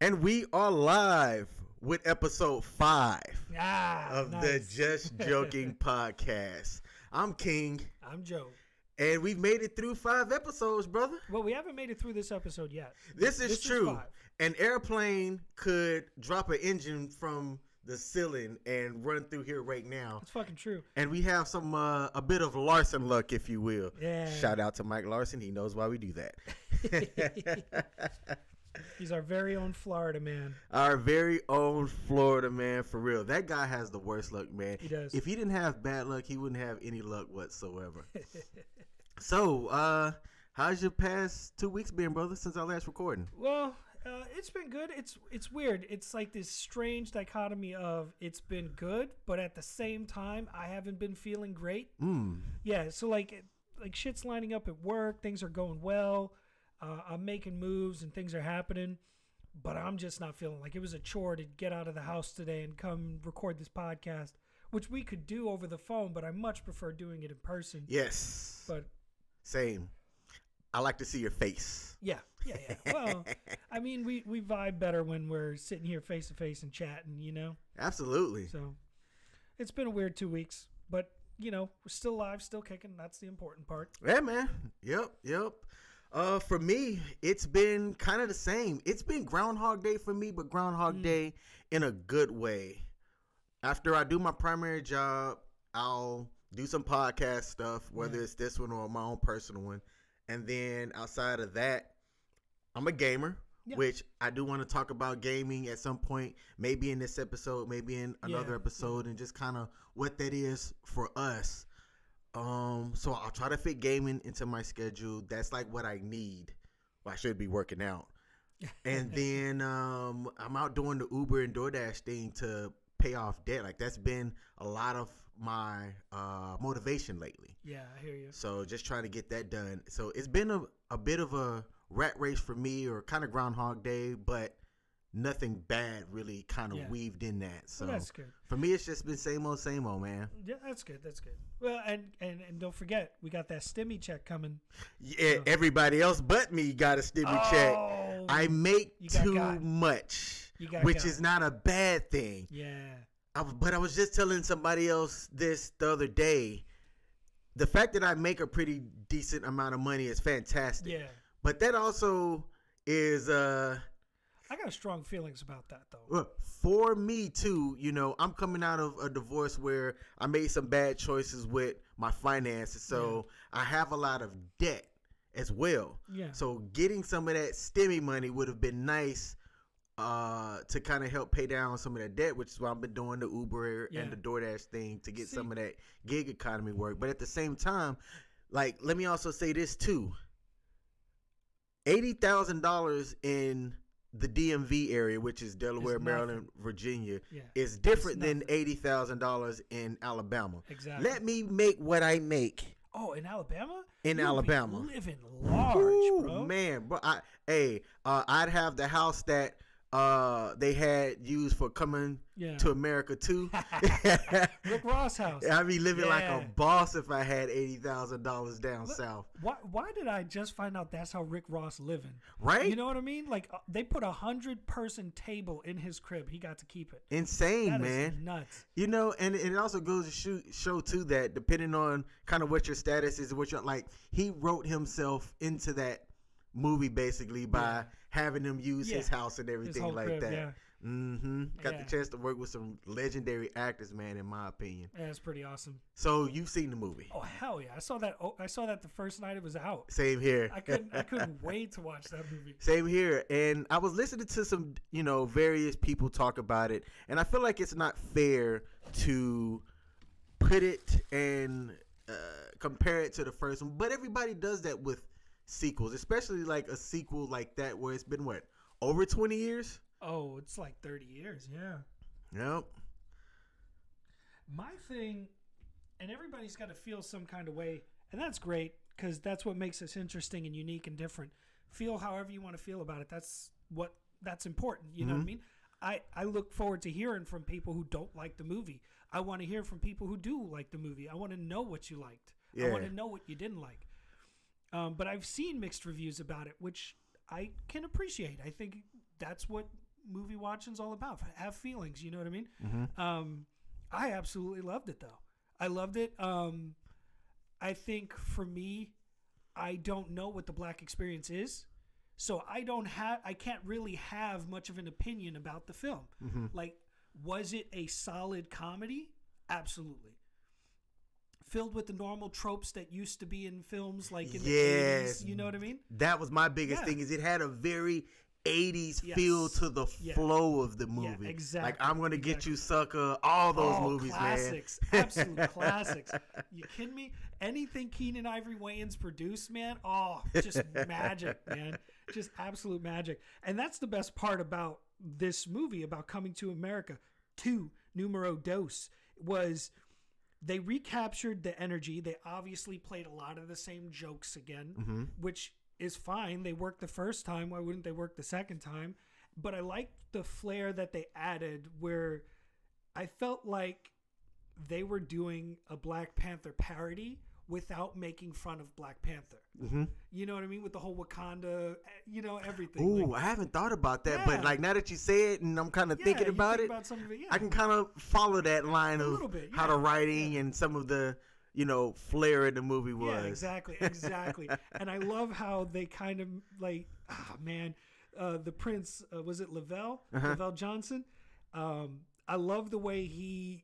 And we are live with episode five Ah, of nice. the Just Joking podcast. I'm King, I'm Joe. and we've made it through five episodes, brother. Well, we haven't made it through this episode yet. This is This true. five. An airplane could drop an engine from the ceiling and run through here right now. It's fucking true. And we have some uh, a bit of Larson luck, if you will. Yeah. Shout out to Mike Larson. He knows why we do that. He's our very own Florida man. Our very own Florida man, for real. That guy has the worst luck, man. He does. If he didn't have bad luck, he wouldn't have any luck whatsoever. so, uh, how's your past two weeks been, brother, since our last recording? Well, uh, it's been good. It's it's weird. It's like this strange dichotomy of it's been good, but at the same time, I haven't been feeling great. Mm. Yeah. So like like shit's lining up at work. Things are going well. Uh, I'm making moves and things are happening. But I'm just not feeling like it was a chore to get out of the house today and come record this podcast, which we could do over the phone, but I much prefer doing it in person. Yes. But Same. I like to see your face. yeah, yeah, yeah. Well, I mean, we, we vibe better when we're sitting here face to face and chatting, you know? Absolutely. So it's been a weird two weeks, but, you know, we're still alive, still kicking. That's the important part. Yeah, man. Yep, yep. Uh, for me, it's been kind of the same. It's been Groundhog Day for me, but Groundhog Day in a good way. After I do my primary job, I'll do some podcast stuff, whether it's this one or my own personal one. And then outside of that, I'm a gamer, Yeah. which I do want to talk about gaming at some point, maybe in this episode, maybe in another Yeah. episode, and just kind of what that is for us. Um, so I'll try to fit gaming into my schedule. That's like what I need. Well, I should be working out. And then um, I'm out doing the Uber and DoorDash thing to pay off debt. Like that's been a lot of my uh, motivation lately. Yeah, I hear you. So just trying to get that done. So it's been a, a bit of a rat race for me or kind of Groundhog Day, but nothing bad really kind of Yeah. weaved in that. So that's good. for me, it's just been same old, same old, man. Yeah, that's good. That's good. Well, and, and, and don't forget, we got that stimmy check coming. Yeah, everybody else but me got a stimmy Oh. check. I make too got. much, which got. is not a bad thing. Yeah. I, but I was just telling somebody else this the other day. The fact that I make a pretty decent amount of money is fantastic. Yeah. But that also is uh I got strong feelings about that, though. for me too, you know, I'm coming out of a divorce where I made some bad choices with my finances, so I have a lot of debt as well. Yeah. So getting some of that stimmy money would have been nice uh to kind of help pay down some of that debt, which is why I've been doing the Uber Yeah. and the DoorDash thing to get See- some of that gig economy work. But at the same time, like let me also say this too. Eighty thousand dollars in the DMV area, which is Delaware, Maryland, Virginia, Yeah. is different than eighty thousand dollars in Alabama. Exactly. Let me make what I make. Oh, in Alabama? In Alabama. You be Alabama. living large, Ooh, bro. man, bro. I, hey, uh, I'd have the house that uh, they had used for coming Yeah. to America too. Rick Ross house. I'd be living like a boss if I had eighty thousand dollars down south. Why, why did I just find out that's how Rick Ross living? Right? You know what I mean? Like uh, they put a hundred person table in his crib. He got to keep it. Insane, That man. nuts. You know, and it also goes to shoot, show too that depending on kind of what your status is, what you're like, he wrote himself into that movie basically by Yeah. having them use his house and everything like crib, that. yeah. hmm Got Yeah. the chance to work with some legendary actors, man. In my opinion. Yeah, it's pretty awesome. So you've seen the movie. Oh hell yeah! I saw that. Oh, I saw that the first night it was out. Same here. I couldn't. I couldn't wait to watch that movie. Same here. And I was listening to some, you know, various people talk about it, and I feel like it's not fair to put it and uh, compare it to the first one. But everybody does that with sequels, especially like a sequel like that where it's been what over twenty years. Oh, it's like thirty years. Yeah. Yep. My thing, and everybody's got to feel some kind of way, and that's great because that's what makes us interesting and unique and different. Feel however you want to feel about it. That's what that's important. You know what I mm-hmm. mean? I, I look forward to hearing from people who don't like the movie. I want to hear from people who do like the movie. I want to know what you liked. I want to know what you didn't like. Um, but I've seen mixed reviews about it, which I can appreciate. I think that's what movie watching's all about. Have feelings, you know what I mean? Mm-hmm. Um, I absolutely loved it though. I loved it. Um, I think for me, I don't know what the black experience is, so I don't have. I can't really have much of an opinion about the film. Mm-hmm. Like, was it a solid comedy? Absolutely. Filled with the normal tropes that used to be in films, like in the 80s, you know what I mean? That was my biggest Yeah. thing is it had a very 80s Yes. feel to the Yeah. flow of the Yeah, movie. exactly, Like I'm gonna get exactly. you, sucker. All those oh, movies, classics, man. absolute classics. You kidding me? Anything Keenen Ivory Wayans produced, man, oh, just magic, man, just absolute magic. And that's the best part about this movie about coming to America. Two numero dos was they recaptured the energy. They obviously played a lot of the same jokes again, Mm-hmm. which is fine. They worked the first time. Why wouldn't they work the second time? But I liked the flair that they added where I felt like they were doing a Black Panther parody without making fun of Black Panther. hmm You know what I mean? With the whole Wakanda, you know, everything. Ooh, Like, I haven't thought about that, Yeah. but like now that you say it, and I'm kind of yeah, thinking about think it, About it, yeah. I can kind of follow that line of bit, how the writing and some of the you know flair of the movie was. Yeah, exactly, exactly. and I love how they kind of like, ah, man, uh, the Prince uh, was it Lavelle, Uh-huh. Lavelle Johnson. Um, I love the way he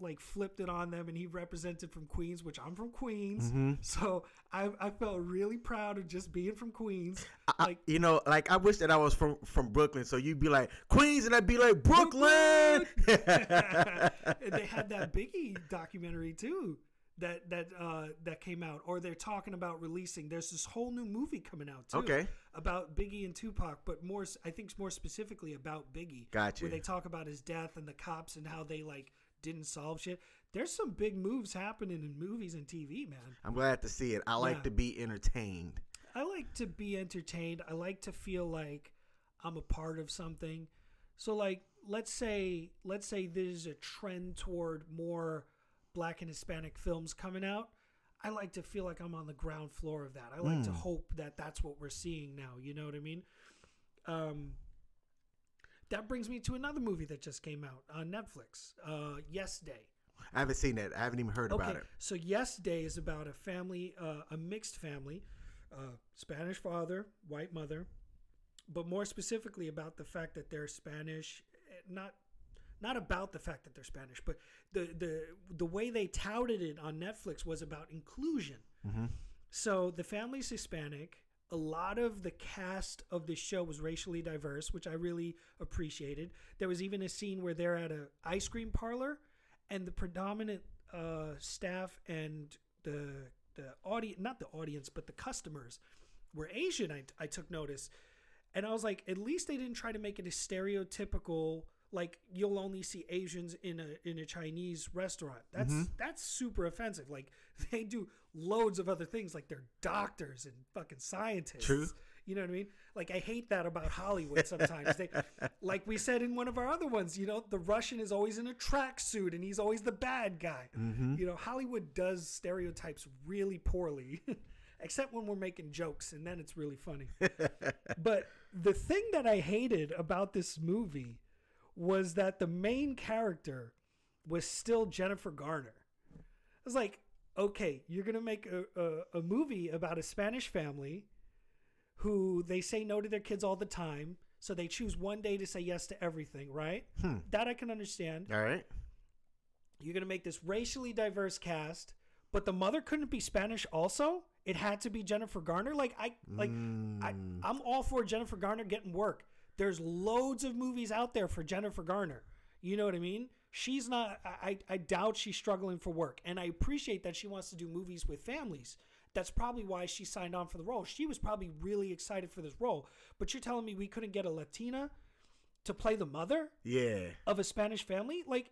like flipped it on them, and he represented from Queens, which I'm from Queens, Mhm. so I, I felt really proud of just being from Queens. I- Like, you know, like I wish that I was from from Brooklyn, so you'd be like Queens, and I'd be like Brooklyn. and they had that Biggie documentary too. That that uh, that came out, or they're talking about releasing. There's this whole new movie coming out too. Okay. about Biggie and Tupac, but more I think more specifically about Biggie. Gotcha. Where they talk about his death and the cops and how they like didn't solve shit. There's some big moves happening in movies and TV, man. I'm glad to see it. I like Yeah. to be entertained. I like to be entertained. I like to feel like I'm a part of something. So like let's say let's say there's a trend toward more black and Hispanic films coming out. I like to feel like I'm on the ground floor of that. I like to Mm. hope that that's what we're seeing now, you know what I mean? Um that brings me to another movie that just came out on Netflix. Uh Yes Day. I haven't seen it. I haven't even heard about it. So Yes Day is about a family, uh, a mixed family, uh, Spanish father, white mother, but more specifically about the fact that they're Spanish. eh, Not, not about the fact that they're Spanish, but the the the way they touted it on Netflix was about inclusion. hmm So the family's Hispanic. A lot of the cast of this show was racially diverse, which I really appreciated. There was even a scene where they're at an ice cream parlor, and the predominant uh, staff and the the audience, not the audience, but the customers, were Asian. I, I took notice, and I was like, at least they didn't try to make it a stereotypical like you'll only see Asians in a in a Chinese restaurant. That's Mhm. that's super offensive. Like they do loads of other things, like they're doctors and fucking scientists. True. You know what I mean? Like I hate that about Hollywood sometimes. they like we said in one of our other ones, you know, the Russian is always in a tracksuit and he's always the bad guy. hmm You know, Hollywood does stereotypes really poorly. Except when we're making jokes and then it's really funny. But the thing that I hated about this movie was that the main character was still Jennifer Garner. I was like, okay, you're gonna make a, a, a movie about a Spanish family who they say no to their kids all the time, so they choose one day to say yes to everything, right? Hmm. That I can understand. All right. You're gonna make this racially diverse cast, but the mother couldn't be Spanish also. It had to be Jennifer Garner. Like I like I, Mm. I'm all for Jennifer Garner getting work. There's loads of movies out there for Jennifer Garner. You know what I mean? She's not. I, I doubt she's struggling for work, and I appreciate that she wants to do movies with families. That's probably why she signed on for the role. She was probably really excited for this role. But you're telling me we couldn't get a Latina to play the mother Yeah. of a Spanish family? Like,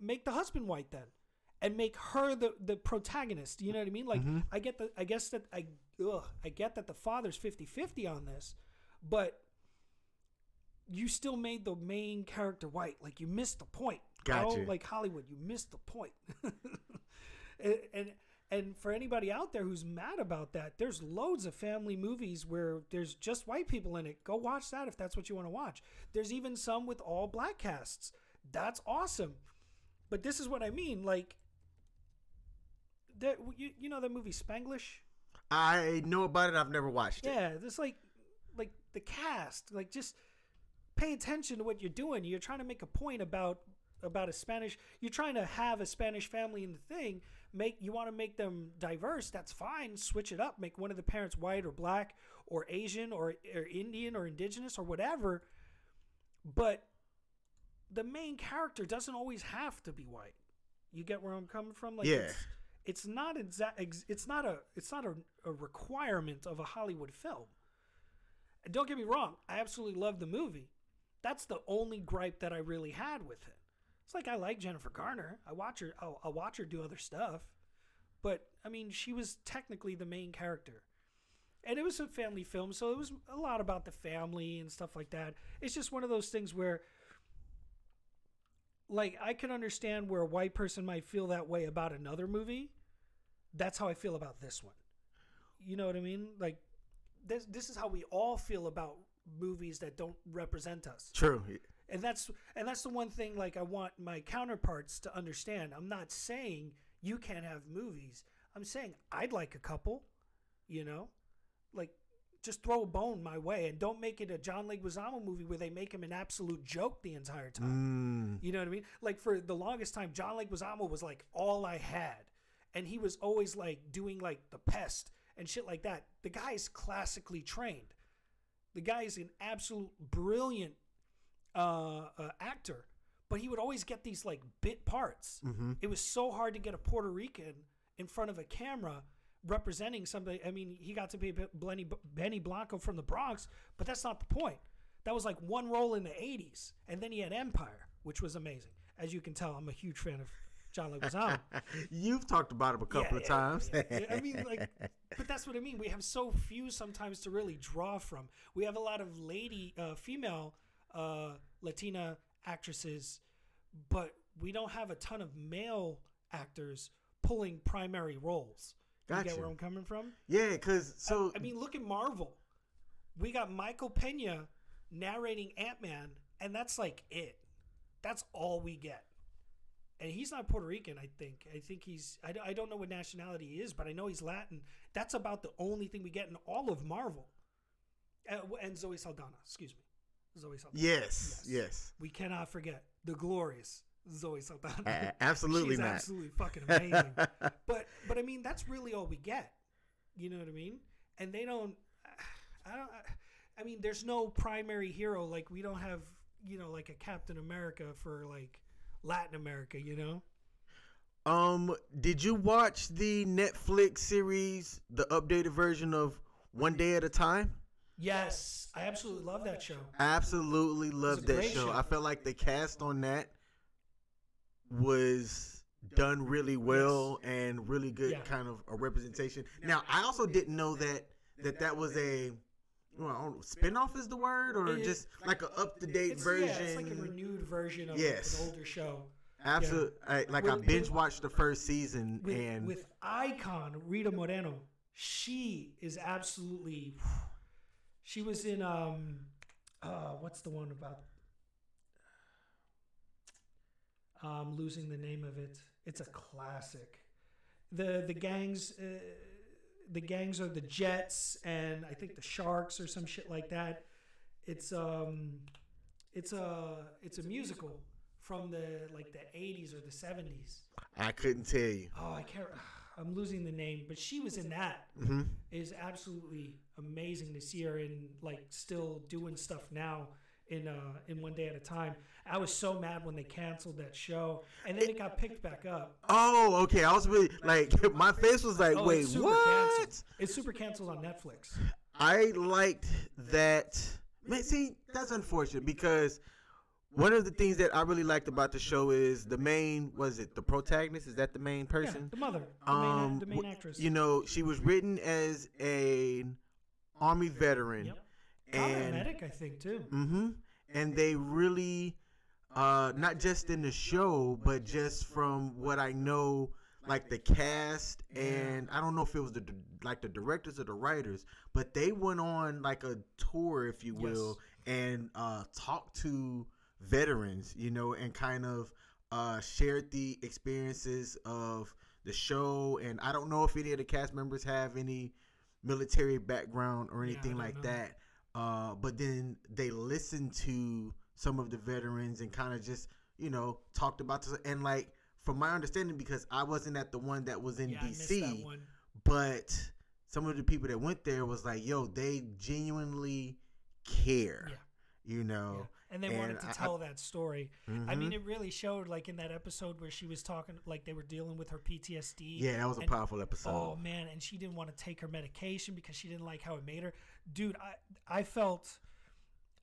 make the husband white then, and make her the the protagonist. You know what I mean? Like, Mhm. I get the I guess that I ugh, I get that the father's 50-50 on this, but you still made the main character white. Like you missed the point. Gotcha. Like Hollywood, you missed the point. and, and And for anybody out there who's mad about that, there's loads of family movies where there's just white people in it. Go watch that if that's what you want to watch. There's even some with all black casts. That's awesome. But this is what I mean. Like, that you, you know that movie Spanglish? I know about it. I've never watched it. Yeah, there's like, like the cast. Like, just pay attention to what you're doing. You're trying to make a point about about a Spanish. You're trying to have a Spanish family in the thing. Make you want to make them diverse. That's fine. Switch it up. Make one of the parents white or black or Asian or, or Indian or indigenous or whatever. But the main character doesn't always have to be white. You get where I'm coming from? Like Yeah. it's, it's not exact. It's not a. It's not a, a requirement of a Hollywood film. And don't get me wrong. I absolutely love the movie. That's the only gripe that I really had with it. It's like I like Jennifer Garner. I watch her. I'll, I'll watch her do other stuff, but I mean, she was technically the main character, and it was a family film, so it was a lot about the family and stuff like that. It's just one of those things where, like, I can understand where a white person might feel that way about another movie. That's how I feel about this one. You know what I mean? Like, this this is how we all feel about movies that don't represent us. True. and that's and that's the one thing like i want my counterparts to understand. I'm not saying you can't have movies. I'm saying i'd like a couple you know? Like just throw a bone my way and don't make it a john leguizamo movie where they make him an absolute joke the entire time. Mm. you know what i mean? Like for the longest time john leguizamo was like all i had. And he was always like doing like the pest and shit like that. The guy's classically trained the guy is an absolute brilliant uh, uh, actor, but he would always get these like bit parts. Mm-hmm. It was so hard to get a Puerto Rican in front of a camera representing somebody. I mean, he got to be Benny, Benny Blanco from the Bronx, but that's not the point. That was like one role in the 80s, and then he had Empire, which was amazing. As you can tell, I'm a huge fan of John Leguizamo. You've talked about him a couple Yeah, of yeah, times. yeah. I mean, like, but that's what I mean. We have so few sometimes to really draw from. We have a lot of lady, uh, female, uh, Latina actresses, but we don't have a ton of male actors pulling primary roles. You get where I'm coming from? yeah, because so I mean, look at Marvel. We got Michael Pena narrating Ant Man, and that's like it. That's all we get. And he's not Puerto Rican, I think. I think he's, I, I don't know what nationality he is, but I know he's Latin. That's about the only thing we get in all of Marvel. Uh, and Zoe Saldana, excuse me. Zoe Saldana. yes, yes, We cannot forget the glorious Zoe Saldana. A- absolutely She's not. absolutely fucking amazing. but but I mean that's really all we get. You know what I mean? And they don't. I don't. I mean, there's no primary hero. Like we don't have you know like a Captain America for like Latin America. You know? Um, did you watch the Netflix series, the updated version of One Day at a Time? Yes, I absolutely love that show. Absolutely love that show. show. I felt like the cast on that was done really well and really good Yeah. kind of a representation. Now, I also didn't know that that that was a well, spin-off is the word or It- just like an up-to-date version. yeah, it's like a renewed version of Yes. an older show. Absolutely. I, like I binge watched the first season with, and with icon Rita Moreno. She is absolutely. She was in um, uh, what's the one about? I'm losing the name of it. It's a classic. The the gangs, uh, the gangs are the Jets and I think the Sharks or some shit like that. It's um, it's a it's a musical from the like the 80s or the 70s. I couldn't tell you. Oh, I can't. I'm losing the name, but she was in that. hmm Is absolutely amazing to see her in like still doing stuff now in uh in one day at a time. I was so mad when they canceled that show, and then it got picked back up. Oh, okay. I was really like my face was like, Oh, wait, it's what? canceled. It's super canceled on Netflix. I liked that. Man, see, that's unfortunate because one of the things that I really liked about the show is the main was it the protagonist? Is that the main person Yeah, the mother, the um, main, the main actress. You know, she was written as an army veteran, Yep. Medic, I think too. hmm and they really, uh, not just in the show, but just from what I know, like the cast and I don't know if it was the like the directors or the writers, but they went on like a tour, if you will, and uh, talked to veterans, you know, and kind of uh, shared the experiences of the show. And I don't know if any of the cast members have any military background or anything don't like know. that. Uh, but then they listened to some of the veterans and kind of just you know talked about this and like from my understanding because I wasn't at the one that was in yeah, I DC but some of the people that went there was like yo they genuinely care Yeah. you Yeah. know And they and wanted to I- I- tell that story. I mean, Mhm. it really showed, like in that episode where she was talking, like they were dealing with her PTSD. yeah that was a powerful episode Oh man, and she didn't want to take her medication because she didn't like how it made her. Dude, I I felt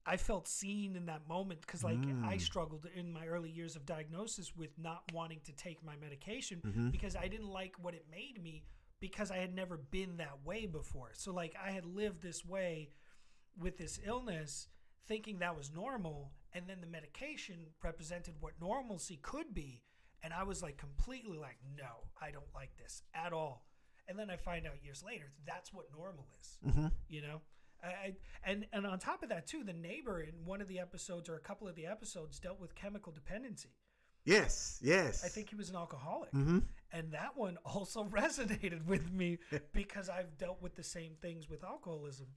I felt seen in that moment because like I Mm. struggled in my early years of diagnosis with not wanting to take my medication Mhm. because I didn't like what it made me because I had never been that way before. So like I had lived this way with this illness thinking that was normal and then the medication represented what normalcy could be and I was like completely like no, I don't like this at all. And then I find out years later that's what normal is Mhm. you know? I, I and and on top of that too the neighbor in one of the episodes or a couple of the episodes dealt with chemical dependency. Yes yes. I think he was an alcoholic. Hmm and that one also resonated with me because i've dealt with the same things with alcoholism.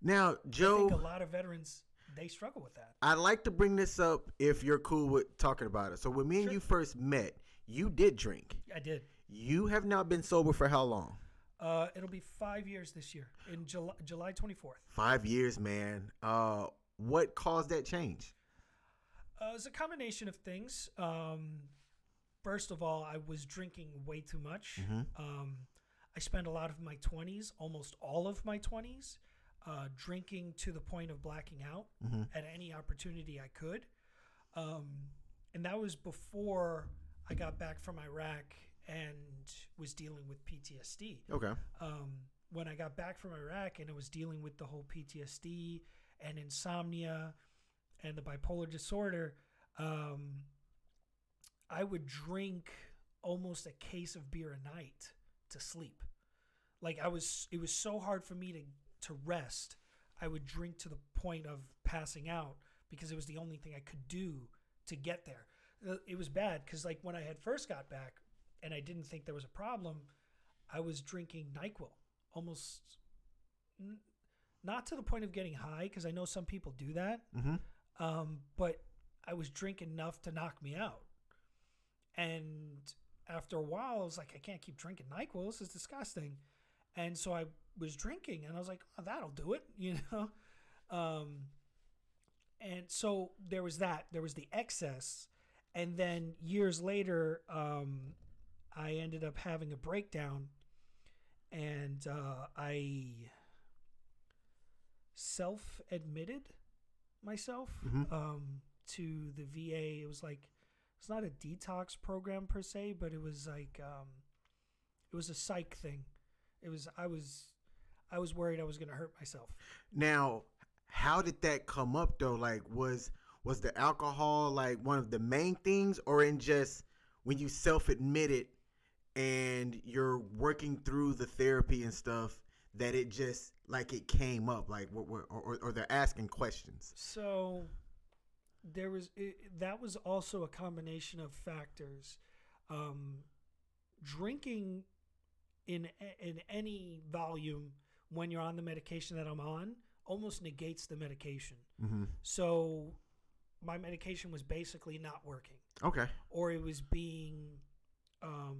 Now Joe i think a lot of veterans they struggle with that. I'd like to bring this up if you're cool with talking about it. So when me and Sure. you first met you did drink. I did you have now been sober for how long uh, it'll be five years this year in july, july 24th Five years, man. Uh, what caused that change? Uh, it's a combination of things. Um, first of all, I was drinking way too much. Mhm. Um, I spent a lot of my 20s, almost all of my 20s, uh, drinking to the point of blacking out Mhm. at any opportunity I could. Um, and that was before I got back from Iraq and was dealing with PTSD Okay. um, when I got back from Iraq and I was dealing with the whole PTSD and insomnia and the bipolar disorder, um, I would drink almost a case of beer a night to sleep. Like I was, it was so hard for me to to rest. I would drink to the point of passing out because it was the only thing I could do to get there. Uh, It was bad because like when I had first got back and I didn't think there was a problem, I was drinking NyQuil almost n- not to the point of getting high because I know some people do that, Mm-hmm. um, but I was drinking enough to knock me out. And after a while, I was like, I can't keep drinking NyQuil. This is disgusting. And so I was drinking, and I was like, oh, that'll do it, you know. Um, and so there was that. There was the excess, and then years later, um, I ended up having a breakdown, and uh, I self-admitted myself Mhm. um, to the VA. It was like it's not a detox program per se, but it was like um, it was a psych thing. It was I was I was worried I was going to hurt myself. Now, how did that come up though? Like, was was the alcohol like one of the main things, or in just when you self admit it and you're working through the therapy and stuff that it just like it came up, like what, what or, or they're asking questions. So there was it, that was also a combination of factors. Um, drinking in in any volume when you're on the medication that I'm on almost negates the medication. Mm-hmm. So my medication was basically not working, Okay. or it was being um,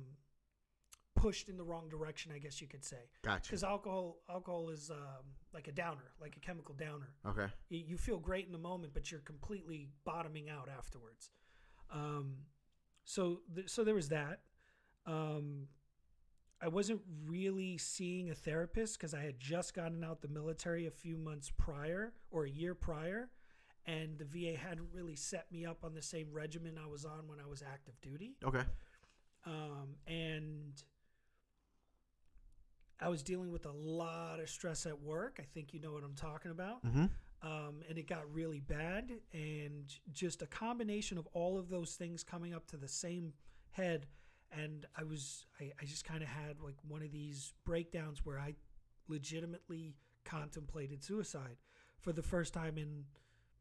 pushed in the wrong direction. I guess you could say Gotcha. because alcohol alcohol is um, like a downer, like a chemical downer Okay. y- you feel great in the moment, but you're completely bottoming out afterwards. Um, so, th- so there was that. Um, I wasn't really seeing a therapist because I had just gotten out the military a few months prior or a year prior, and the VA hadn't really set me up on the same regimen I was on when I was active duty. Okay. Um, and I was dealing with a lot of stress at work. I think you know what I'm talking about Mm-hmm. um, and it got really bad and just a combination of all of those things coming up to the same head and I was I, I just kind of had like one of these breakdowns where I legitimately contemplated suicide for the first time in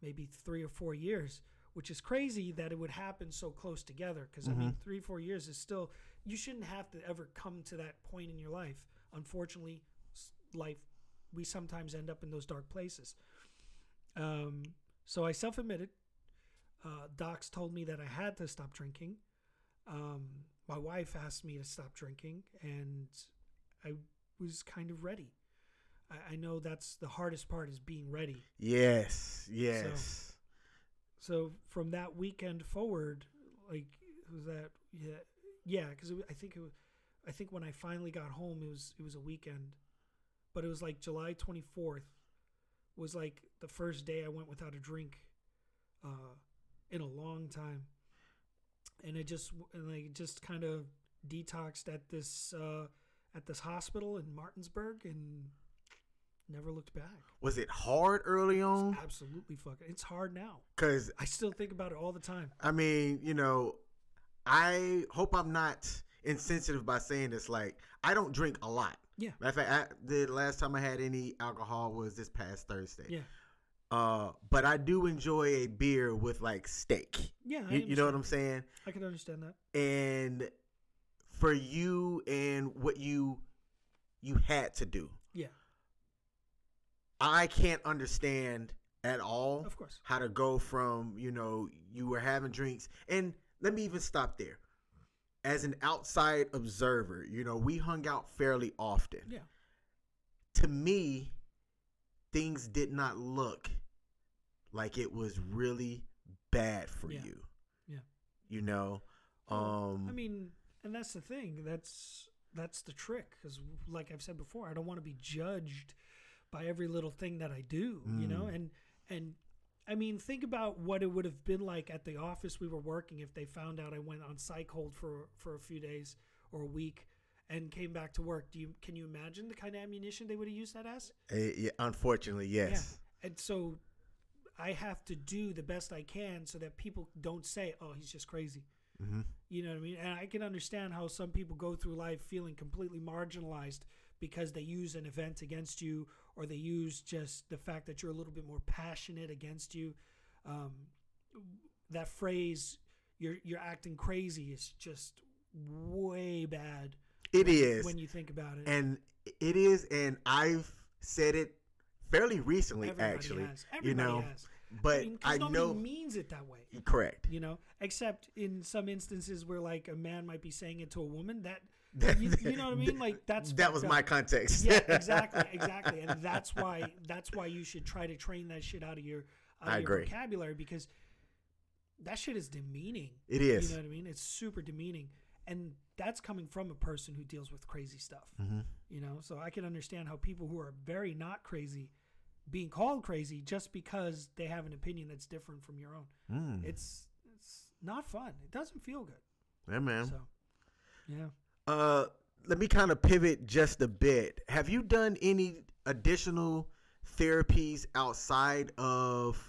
maybe three or four years, which is crazy that it would happen so close together. Because I mean, three four years is still you shouldn't have to ever come to that point in your life. Unfortunately, life we sometimes end up in those dark places. Um, so I self admitted. Uh, docs told me that I had to stop drinking. Um, my wife asked me to stop drinking, and I was kind of ready. I, I know that's the hardest part is being ready. Yes, yes. So from that weekend forward, like was that yeah yeah because I think it was I think when I finally got home it was it was a weekend, but it was like July twenty fourth was like the first day I went without a drink, uh, in a long time, and I just and I just kind of detoxed at this uh, at this hospital in Martinsburg and never looked back. Was it hard early on? Absolutely fucking. It's hard now. Because I still think about it all the time. I mean, you know, I hope I'm not insensitive by saying this. Like, I don't drink a lot. Yeah. Matter of fact, I, the last time I had any alcohol was this past Thursday. Yeah. Uh, but I do enjoy a beer with like steak. Yeah, You, you know what. I'm saying? I can understand that. And for you and what you you had to do, Yeah, I can't understand at all of course. how to go from you know you were having drinks and let me even stop there as an outside observer you know we hung out fairly often Yeah, to me things did not look like it was really bad for Yeah. you Yeah. you know um I mean, and that's the thing. That's that's the trick. Because, like I've said before, I don't want to be judged by every little thing that I do. You know, Mm. and and I mean, think about what it would have been like at the office we were working if they found out I went on psych hold for for a few days or a week and came back to work. Do you can you imagine the kind of ammunition they would have used that as? eh, yeah, unfortunately yes And so I have to do the best I can so that people don't say, "Oh, he's just crazy." hmm You know what I mean? And I can understand how some people go through life feeling completely marginalized because they use an event against you or they use just the fact that you're a little bit more passionate against you. Um, that phrase, "you're you're acting crazy," is just way bad. it when, is when you think about it. and it is and i've said it fairly recently Everybody actually has. Everybody know, has. but I, mean, I know means it that way. correct you know except in some instances where like a man might be saying it to a woman that That- you, you know what i mean like that's that was up. my context. yeah exactly exactly and that's why that's why you should try to train that shit out of your out of I your agree. vocabulary because that shit is demeaning It is. you know what i mean it's super demeaning and that's coming from a person who deals with crazy stuff Mhm. you know so i can understand how people who are very not crazy being called crazy just because they have an opinion that's different from your own Mm. it's it's not fun. It doesn't feel good. yeah, man. So, yeah. Uh, let me kind of pivot just a bit. Have you done any additional therapies outside of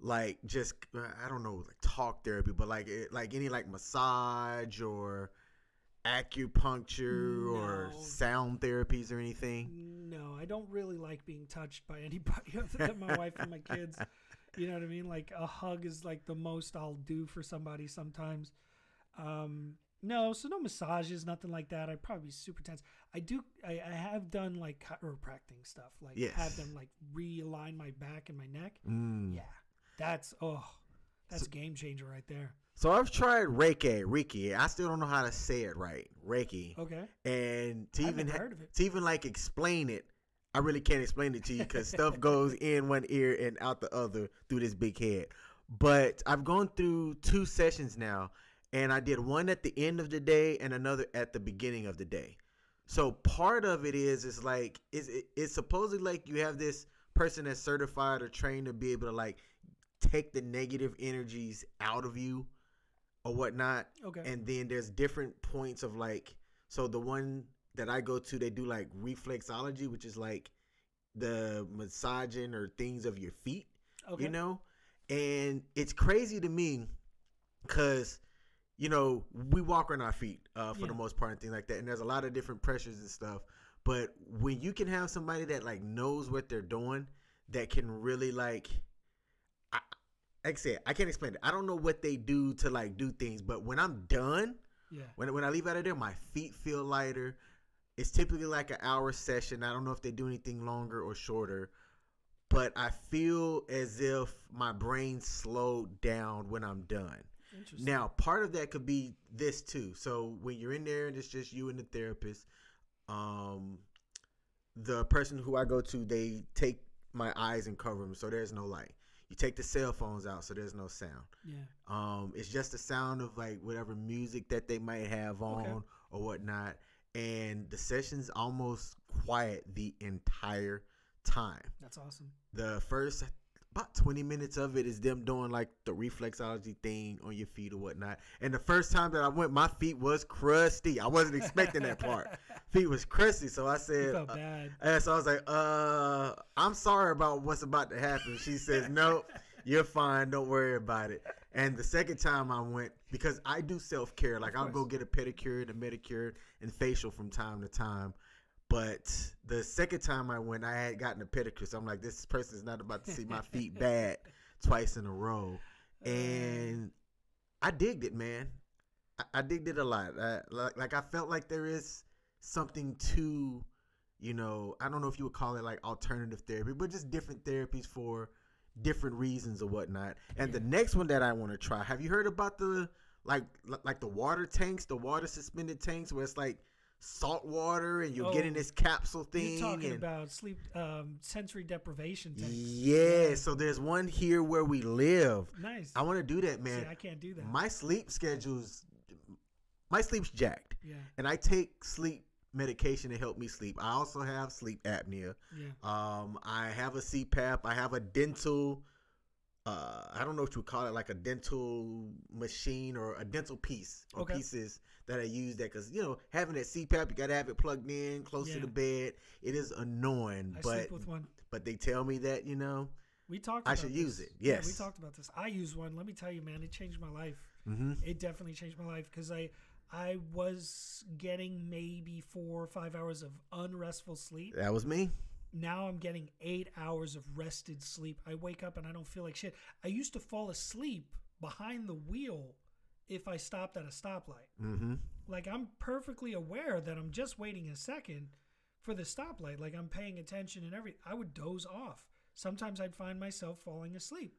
like just uh, I don't know like talk therapy, but like like any like massage or acupuncture or sound therapies or anything? No, I don't really like being touched by anybody other than my wife and my kids. You know what I mean? Like a hug is like the most I'll do for somebody sometimes. Um, no, so no massages, nothing like that. I'd probably be super tense. I do. I, I have done like chiropractic stuff, like Yes. have them like realign my back and my neck. Mm. Yeah, that's oh, that's a game changer right there. So I've tried Reiki, Reiki. I still don't know how to say it right. Reiki. Okay, And to I've even never ha- of it. to even like explain it, I really can't explain it to you because stuff goes in one ear and out the other through this big head. But I've gone through two sessions now, and I did one at the end of the day and another at the beginning of the day. So part of it is is like is it, it's supposedly like you have this person that's certified or trained to be able to like take the negative energies out of you or whatnot okay, and then there's different points of like so the one that i go to they do like reflexology which is like the massaging or things of your feet okay. you know and it's crazy to me because you know, we walk on our feet uh, for Yeah. the most part and things like that. And there's a lot of different pressures and stuff. But when you can have somebody that like knows what they're doing, that can really like, I, like I said, I can't explain it. I don't know what they do to like do things, but when I'm done, Yeah. when when I leave out of there, my feet feel lighter. It's typically like an hour session. I don't know if they do anything longer or shorter, but I feel as if my brain slowed down when I'm done. Interesting. Now, part of that could be this too. So when you're in there and it's just you and the therapist, um, the person who I go to, they take my eyes and cover them, so there's no light. You take the cell phones out, so there's no sound. yeah. Um, it's just the sound of like whatever music that they might have on Okay. or whatnot, and the session's almost quiet the entire time. That's awesome. The first about 20 minutes of it is them doing like the reflexology thing on your feet or whatnot. And the first time that I went, my feet was crusty. I wasn't expecting that part. Feet was crusty, so I said, uh, bad. and so I was like, uh, I'm sorry about what's about to happen. She says, Nope, you're fine. Don't worry about it. And the second time I went, because I do self care, like I'll go get a pedicure, and a manicure, and facial from time to time. But the second time I went, I had gotten a pedicure. So I'm like, this person is not about to see my feet bad twice in a row. Uh. And I digged it, man. I, I digged it a lot. I, like, like I felt like there is something to, you know, I don't know if you would call it like alternative therapy, but just different therapies for different reasons or whatnot. And the next one that I want to try, have you heard about the like like the water tanks, the water suspended tanks, where it's like salt water and you're Oh, this capsule thing. You're talking and, about sleep, um, sensory deprivation. Tanks. yeah, so there's one here where we live. Nice. I want to do that, man. See, I can't do that. My sleep schedule's my sleep's jacked, yeah. and I take sleep medication to help me sleep. I also have sleep apnea. Yeah. Um, I have a CPAP. I have a dental. Uh, I don't know what you would call it, like a dental machine or a dental piece or Okay. pieces that I use that because you know having that CPAP, you gotta have it plugged in close to the bed. It is annoying, I but sleep with one. but they tell me that you know. We talked. I about should this. use it. Yeah, we talked about this. I use one. Let me tell you, man, it changed my life. hmm It definitely changed my life because I I was getting maybe four or five hours of unrestful sleep. That was me. Now I'm getting eight hours of rested sleep. I wake up and I don't feel like shit. I used to fall asleep behind the wheel if I stopped at a stoplight. hmm Like I'm perfectly aware that I'm just waiting a second for the stoplight. Like I'm paying attention and every I would doze off. Sometimes I'd find myself falling asleep.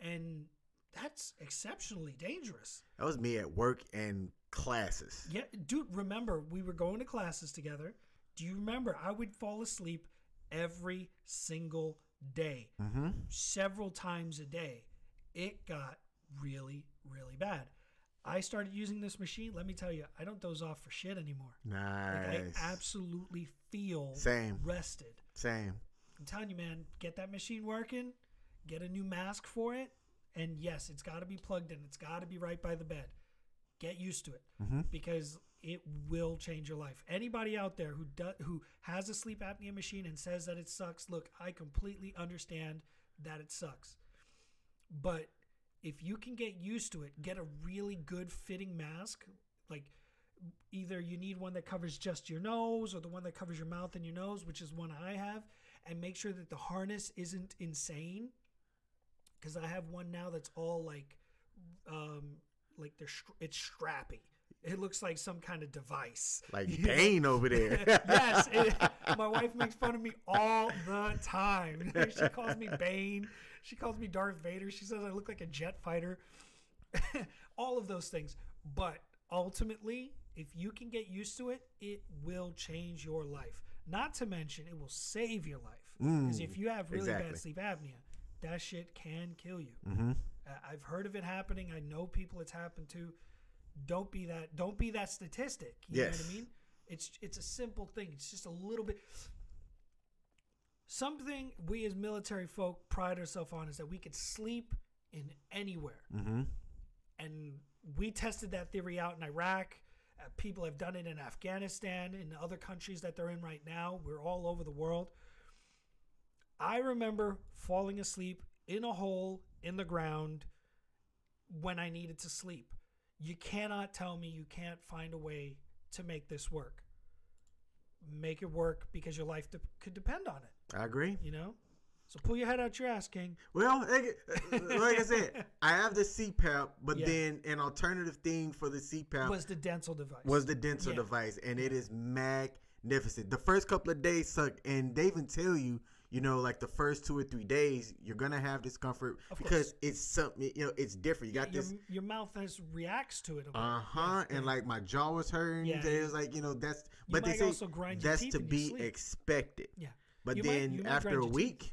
And that's exceptionally dangerous. That was me at work and classes. Yeah, dude, remember we were going to classes together. Do you remember I would fall asleep every single day, hmm several times a day. It got really, really bad. I started using this machine. Let me tell you, I don't doze off for shit anymore. Like Nice. I absolutely feel Same. rested. Same. I'm telling you, man, get that machine working, get a new mask for it, and yes, it's got to be plugged in. It's got to be right by the bed. Get used to it hmm because it will change your life. Anybody out there who does who has a sleep apnea machine and says that it sucks, look, I completely understand that it sucks. But if you can get used to it, get a really good fitting mask, like either you need one that covers just your nose or the one that covers your mouth and your nose, which is one I have, and make sure that the harness isn't insane cuz I have one now that's all like um like they're str- it's strappy. It looks like some kind of device. Like? Bane over there. yes, it, my wife makes fun of me all the time. she calls me Bane. She calls me Darth Vader. She says I look like a jet fighter. all of those things. But ultimately, if you can get used to it, it will change your life. Not to mention, it will save your life. Because Mm, if you have really exactly. bad sleep apnea, that shit can kill you. hmm I- I've heard of it happening. I know people it's happened to. Don't be that. Don't be that statistic. You know what I mean? It's it's a simple thing. It's just a little bit. Something we as military folk pride ourselves on is that we could sleep in anywhere, hmm and we tested that theory out in Iraq. Uh, people have done it in Afghanistan, in other countries that they're in right now. We're all over the world. I remember falling asleep in a hole in the ground when I needed to sleep. You cannot tell me you can't find a way to make this work. Make it work because your life de- could depend on it. I agree. You know. So pull your head out your ass, King. Well, like, like I said, I have the CPAP, but Yeah. then an alternative thing for the CPAP Was the dental device? was the dental Yeah. device, and it is magnificent. The first couple of days suck, and they even tell you, you know, like the first two or three days, you're gonna have discomfort because it's something, you know, it's different. You got your, this, your mouth has reacts to it. Uh huh, and like my jaw was hurting. Yeah, It was like, you know, that's, You but they say also grind that's to be expected. Yeah. But You then might after a your teeth. week,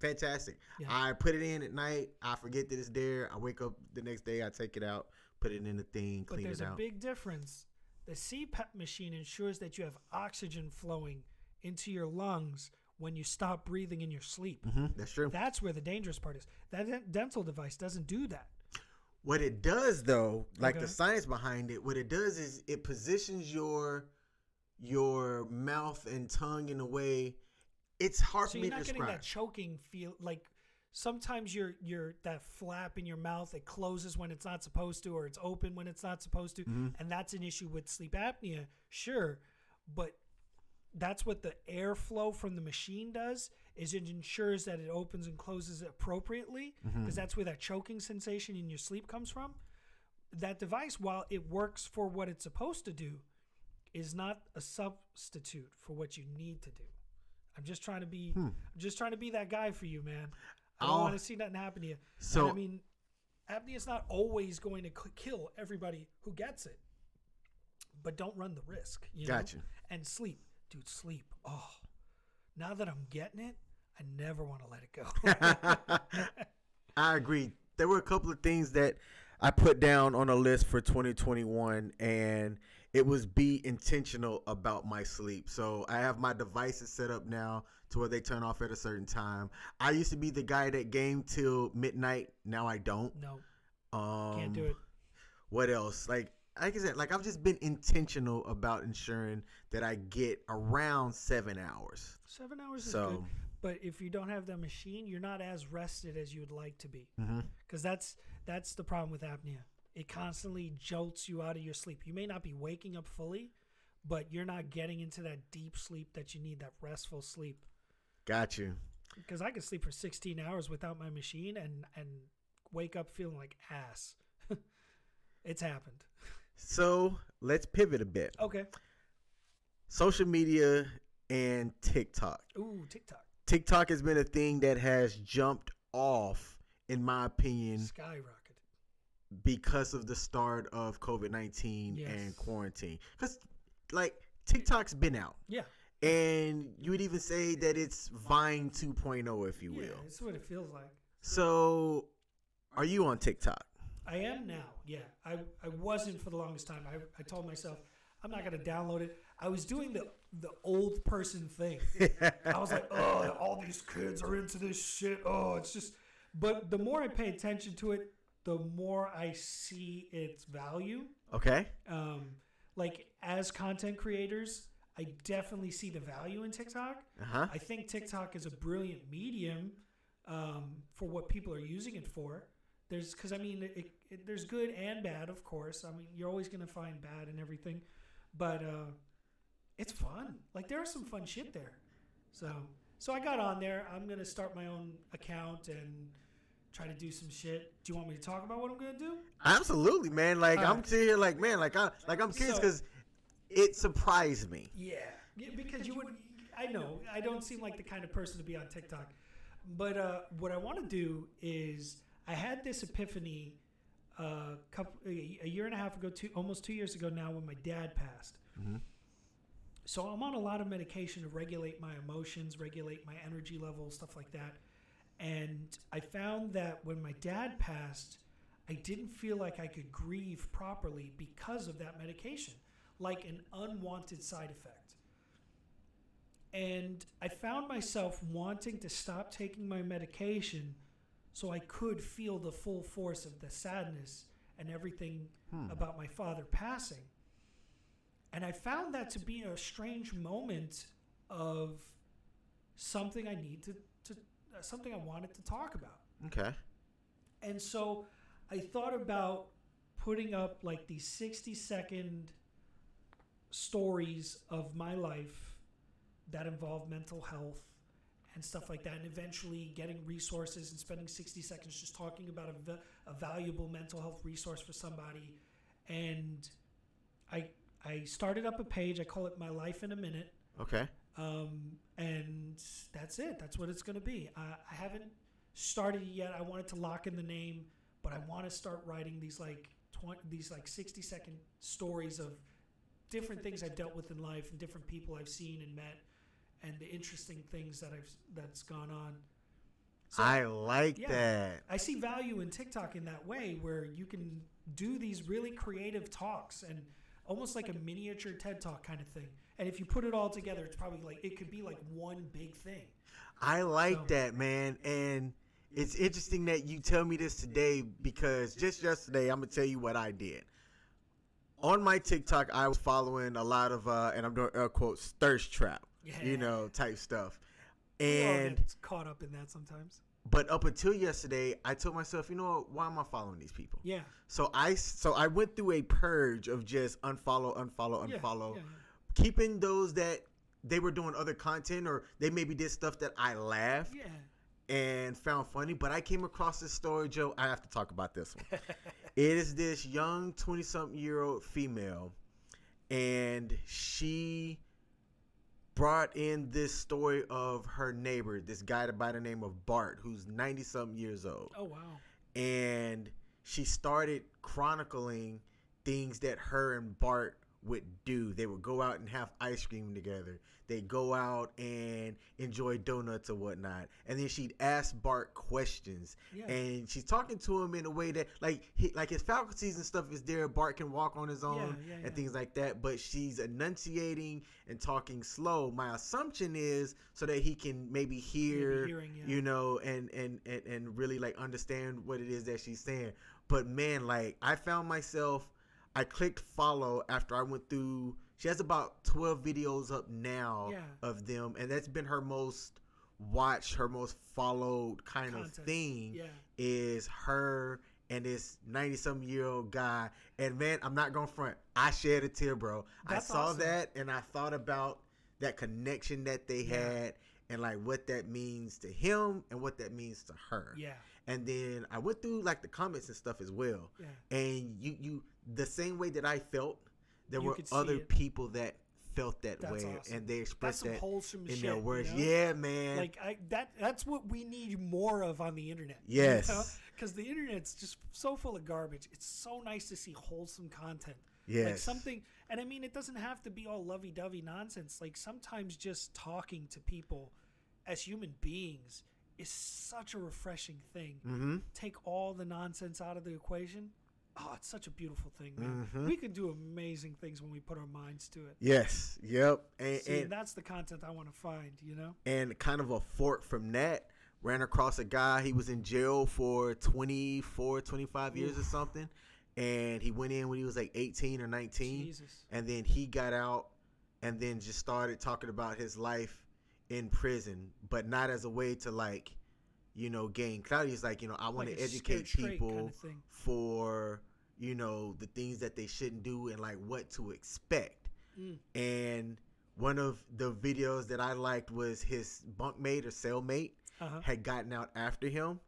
fantastic. Yeah. I put it in at night. I forget that it's there. I wake up the next day. I take it out, put it in the thing, clean it out. But there's a big difference. The CPAP machine ensures that you have oxygen flowing into your lungs when you stop breathing in your sleep. hmm that's true. That's where the dangerous part is. That dental device doesn't do that. What it does, though, like Okay. the science behind it, what it does is it positions your your mouth and tongue in a way. It's hard So for you're not getting that choking feel like sometimes you're you're that flap in your mouth it closes when it's not supposed to or it's open when it's not supposed to Mm-hmm. and that's an issue with sleep apnea sure but that's what the airflow from the machine does is it ensures that it opens and closes appropriately because Mm-hmm. that's where that choking sensation in your sleep comes from that device while it works for what it's supposed to do is not a substitute for what you need to do i'm just trying to be i'm just trying to be that guy for you man i don't Hmm. Want to see nothing happen to you So- And i mean apnea is not always going to kill everybody who gets it but don't run the risk you know? Gotcha. and sleep dude sleep oh now that i'm getting it i never want to let it go I agree. There were a couple of things that I put down on a list for 2021, and it was be intentional about my sleep. So I have my devices set up now to where they turn off at a certain time. I used to be the guy that game till midnight. Now I don't. no Um, can't do it What else? Like, like I said, like I've just been intentional about ensuring that I get around seven hours. seven hours is So- good but if you don't have the machine you're not as rested as you would like to be because that's that's the problem with apnea it constantly jolts you out of your sleep. You may not be waking up fully but you're not getting into that deep sleep that you need that restful sleep. Got you. because i could sleep for 16 hours without my machine and and wake up feeling like ass. It's happened. So let's pivot a bit. okay. Social media and TikTok. ooh tiktok. TikTok has been a thing that has jumped off, in my opinion, skyrocket because of the start of COVID 19 Yes. and quarantine. Because, like, TikTok's been out. yeah And you would even say that it's Vine 2.0, if you yeah will. it's what it feels like So, are you on TikTok? I am now. Yeah, I, I wasn't for the longest time. I, I told myself I'm not gonna download it. I was doing the the old person thing. I was like, oh, all these kids are into this shit. Oh, it's just. But the more I pay attention to it, the more I see its value. Okay. Um, like as content creators, I definitely see the value in TikTok. Uh huh. I think TikTok is a brilliant medium um, for what people are using it for. There's because I mean, it, it, there's good and bad, of course. I mean, you're always gonna find bad and everything, but uh, it's fun. Like there are some fun shit there. So, so I got on there. I'm gonna start my own account and try to do some shit. Do you want me to talk about what I'm gonna do? Absolutely, man. Like, All I'm right. sitting here, like, man, like, I, like I'm curious So- because it surprised me. Yeah, yeah because you would. I know I don't seem like the kind of person to be on TikTok, but uh, what I want to do is I had this epiphany uh, couple a a year and a half ago, two almost two years ago now, when my dad passed. Mhm. So I'm on a lot of medication to regulate my emotions, regulate my energy levels, stuff like that. And I found that when my dad passed, I didn't feel like I could grieve properly because of that medication, like an unwanted side effect. And I found myself wanting to stop taking my medication so I could feel the full force of the sadness and everything hmm. about my father passing. And I found that to be a strange moment of something I need to, Uh, something I wanted to talk about. Okay. And so I thought about putting up like these 60 second stories of my life that involve mental health and stuff like that and eventually getting resources and spending 60 seconds just talking about a, a valuable mental health resource for somebody and i i started up a page i call it my life in a minute Okay. Um, and that's it. That's what it's going to be. I, I haven't started yet. I wanted to lock in the name, but I want to start writing these like 20, these like sixty second stories of different things I've dealt with in life and different people I've seen and met, and the interesting things that I've that's gone on. So I like yeah. that. I see value in TikTok in that way, where you can do these really creative talks and almost like a miniature TED Talk kind of thing. And if you put it all together, it's probably like it could be like one big thing. I like So- that, man. And it's interesting that you tell me this today because just yesterday, I'm gonna tell you what I did. On my TikTok, I was following a lot of, uh, and I'm doing air quotes, thirst trap, Yeah. you know, type stuff. And get caught up in that sometimes. but up until yesterday, I told myself, you know what? Why am I following these people? Yeah. So I so I went through a purge of just unfollow, unfollow, Yeah, unfollow, yeah, keeping those that they were doing other content or they maybe did stuff that I laughed Yeah. and found funny. But I came across this story, Joe. I have to talk about this one. it is this young twenty something year old female, and she brought in this story of her neighbor, this guy by the name of Bart, who's ninety something years old Oh wow. and she started chronicling things that her and Bart would do. They would go out and have ice cream together. They'd go out and enjoy donuts or whatnot. And then she'd ask Bart questions. Yeah. And she's talking to him in a way that like he, like his faculties and stuff is there. Bart can walk on his own yeah, yeah. and things like that. But she's enunciating and talking slow. My assumption is so that he can maybe hear hearing, you know, and, and and and really like understand what it is that she's saying. But man, like I found myself, I clicked follow after I went through. She has about twelve videos up now Yeah. of them, and that's been her most watched, her most followed kind of thing. Yeah. Is her and this ninety some year old guy. And man, I'm not gonna front. I shed a tear, bro. That's I saw awesome. that and I thought about that connection that they Yeah. had and like what that means to him and what that means to her. Yeah. And then I went through like the comments and stuff as well. Yeah. And you you the same way that I felt, there You were other people that felt that That's way awesome. and they expressed that wholesome in shit. their words. You know? Yeah, man. Like I that that's what we need more of on the internet. Yes. Because the internet's just so full of garbage. It's so nice to see wholesome content. yes. Like something, and I mean, it doesn't have to be all lovey-dovey nonsense. Like sometimes just talking to people as human beings is such a refreshing thing. Mm-hmm. Take all the nonsense out of the equation. Oh, it's such a beautiful thing, man. Mhm. We can do amazing things when we put our minds to it. Yes. Yep. And, See, and that's the content I want to find. You know? and kind of a fort from that ran across a guy he was in jail for 24 25 years or something and he went in when he was like 18 or 19 Jesus. and then he got out and then just started talking about his life in prison but not as a way to like you know gain clout he's like you know i want Like to educate people kind of for you know the things that they shouldn't do and like what to expect Mm. and one of the videos that i liked was his bunkmate or cellmate Uh-huh. had gotten out after him.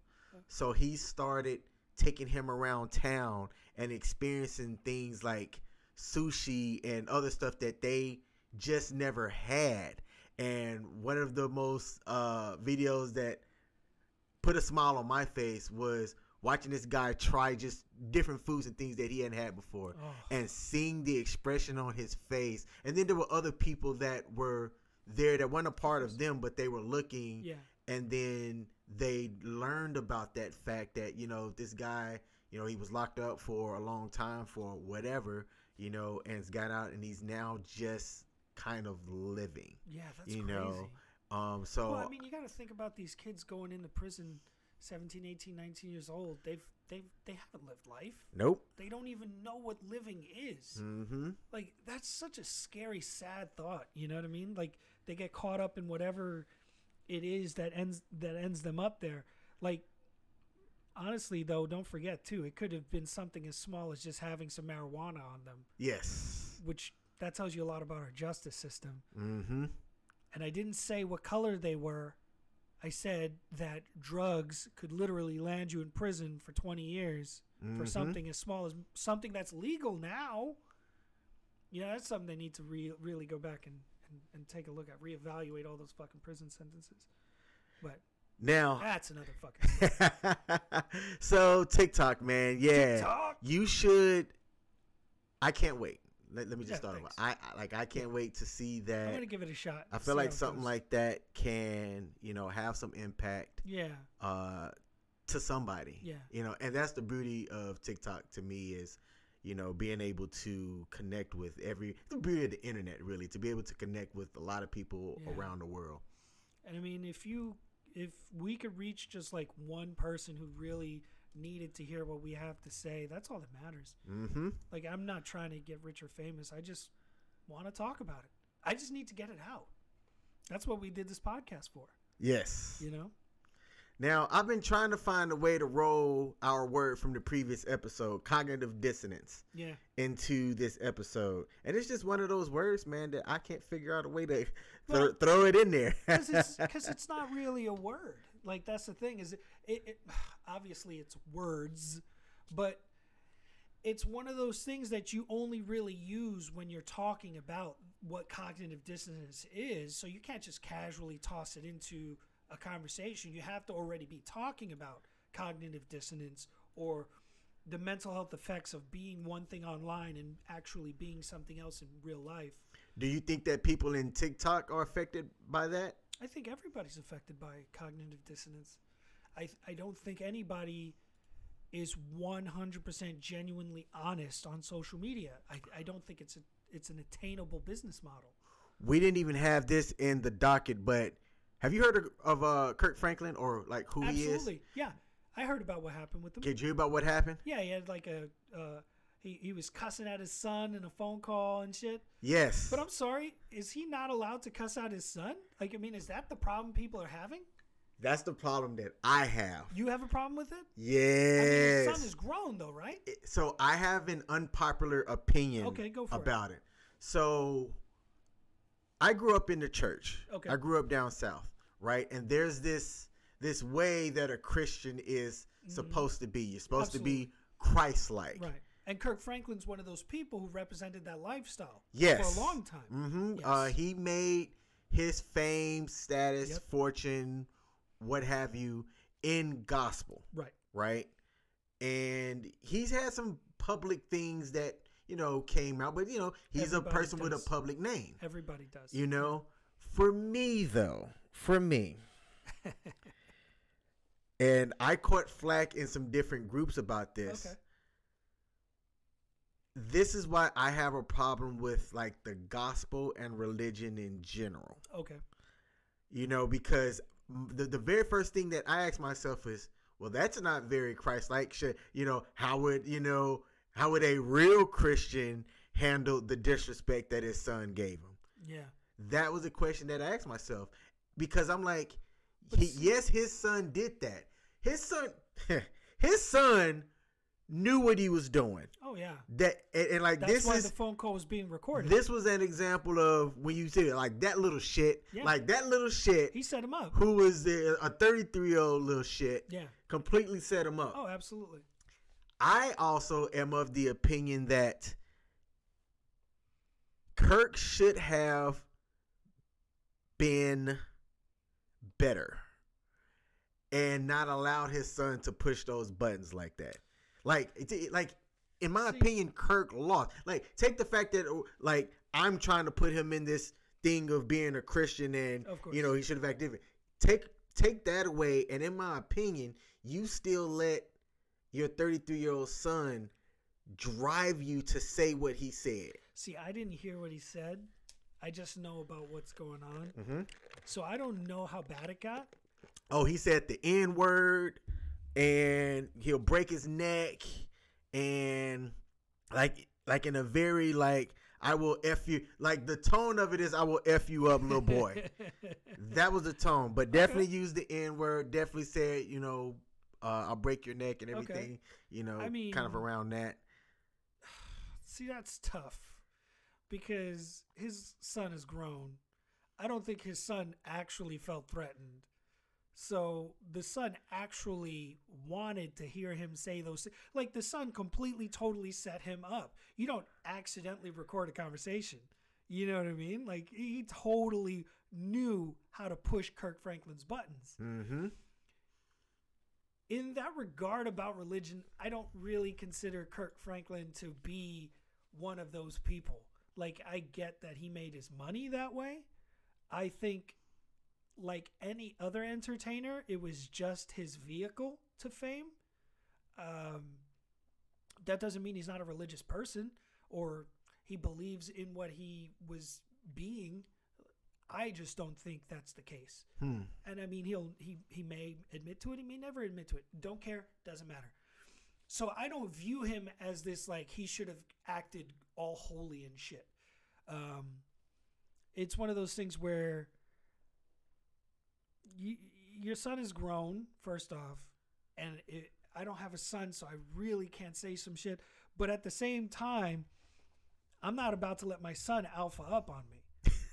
So he started taking him around town and experiencing things like sushi and other stuff that they just never had. And one of the most uh, videos that put a smile on my face was watching this guy try just different foods and things that he hadn't had before Oh. and seeing the expression on his face. And then there were other people that were there that weren't a part of them, but they were looking Yeah. and then they learned about that fact that you know this guy you know he was locked up for a long time for whatever you know and has got out and he's now just kind of living Yeah, that's You crazy. know, um so well, I mean, you got to think about these kids going into prison 17, 18, 19 years old. They've they've they haven't lived life. nope They don't even know what living is. mm-hmm Like that's such a scary sad thought, you know what I mean? Like they get caught up in whatever it is that ends that ends them up there. Like honestly, though, don't forget too. It could have been something as small as just having some marijuana on them, Yes. which that tells you a lot about our justice system. Mm-hmm. And I didn't say what color they were. I said that drugs could literally land you in prison for 20 years for Mhm. something as small as something that's legal now. You know, that's something they need to re- really go back and, and, and take a look at, reevaluate all those fucking prison sentences. But Now, that's another fucking. so TikTok, man, yeah, TikTok. you should. I can't wait. Let, let me just Yeah, start over. I I- like. I can't wait to see that. I'm gonna give it a shot. I feel like something goes. like that can, you know, have some impact yeah, uh, to somebody. Yeah. You know, and that's the beauty of TikTok to me is, you know, being able to connect with every the beauty of the internet really to be able to connect with a lot of people Yeah. around the world. and I mean, if you if we could reach just like one person who really needed to hear what we have to say, that's all that matters. Mm-hmm. Like I'm not trying to get rich or famous. I just want to talk about it. I just need to get it out. That's what we did this podcast for. Yes. You know? Now, I've been trying to find a way to roll our word from the previous episode, cognitive dissonance, Yeah. into this episode. And it's just one of those words, man, that I can't figure out a way to Well, th- throw it in there. Because it's, 'cause it's not really a word. Like that's the thing is it, it, it obviously it's words, but it's one of those things that you only really use when you're talking about what cognitive dissonance is. So you can't just casually toss it into a conversation. You have to already be talking about cognitive dissonance or the mental health effects of being one thing online and actually being something else in real life. Do you think that people in TikTok are affected by that? I think everybody's affected by cognitive dissonance. I I don't think anybody is 100% genuinely honest on social media. I, I don't think it's a it's an attainable business model. We didn't even have this in the docket, but have you heard of, of uh, Kirk Franklin or like who he is? Absolutely. Yeah. I heard about what happened with him. Did you hear about what happened? Yeah, he had like a uh he, he was cussing at his son in a phone call and shit. Yes. But I'm sorry, is he not allowed to cuss out his son? Like I mean, is that the problem people are having? That's the problem that I have. You have a problem with it? Yes. I mean, his son is grown though, right? so I have an unpopular opinion Okay, go for it. about it. So I grew up in the church. Okay. I grew up down south, right? And there's this this way that a Christian is supposed to be. You're supposed to be Christ-like. Mm-hmm. Right. And Kirk Franklin's one of those people who represented that lifestyle Yes. for a long time. Mm-hmm. Yes. Uh, he made his fame, status, Yep. fortune, what have you, in gospel. Right. right? And he's had some public things that you know came out, but you know he's Everybody a person with a public name. Everybody does. You know, for me though, for me, and I caught flack in some different groups about this. Okay. This is why I have a problem with like the gospel and religion in general. Okay. You know, because the the very first thing that I ask myself is, well, that's not very Christ-like. Should you know how would you know how would a real Christian handle the disrespect that his son gave him? Yeah. That was a question that I asked myself because I'm like, he, yes, his son did that. His son, his son knew what he was doing. Oh yeah. That and, and like That's this why is the phone call was being recorded. this was an example of when you say like that little shit, Yeah. like that little shit he set him up. who was the, a 33 year old little shit Yeah. completely set him up. Oh, absolutely. I also am of the opinion that Kirk should have been better and not allowed his son to push those buttons like that. Like, like in my See- opinion, Kirk lost. Like, take the fact that like I'm trying to put him in this thing of being a Christian and Of course. you know he should have acted different. Take take that away, and in my opinion, you still let your 33 year old son drive you to say what he said. See, I didn't hear what he said. I just know about what's going on. Mm-hmm. So I don't know how bad it got. Oh, he said the N word, and he'll break his neck, and like like in a very like I will f you like the tone of it is I will f you up, little boy. that was the tone, but definitely used the N word. Definitely said you know uh, I'll break your neck and Okay. everything. You know, I mean, kind of around that. See, that's tough because his son is grown. I don't think his son actually felt threatened. So the son actually wanted to hear him say those thi- like the son completely totally set him up. You don't accidentally record a conversation. You know what I mean? Like he totally knew how to push Kirk Franklin's buttons. Mm-hmm. in that regard about religion, I don't really consider Kirk Franklin to be one of those people. Like, I get that he made his money that way. I think, like any other entertainer, it was just his vehicle to fame. Um, that doesn't mean he's not a religious person or he believes in what he was being. I just don't think that's the case. Hmm. And I mean, he'll he he may admit to it. He may never admit to it. Don't care. Doesn't matter. So I don't view him as this like he should have acted all holy and shit. Um, it's one of those things where you, your son is grown first off, and it, I don't have a son, so I really can't say some shit. But at the same time, I'm not about to let my son alpha up on me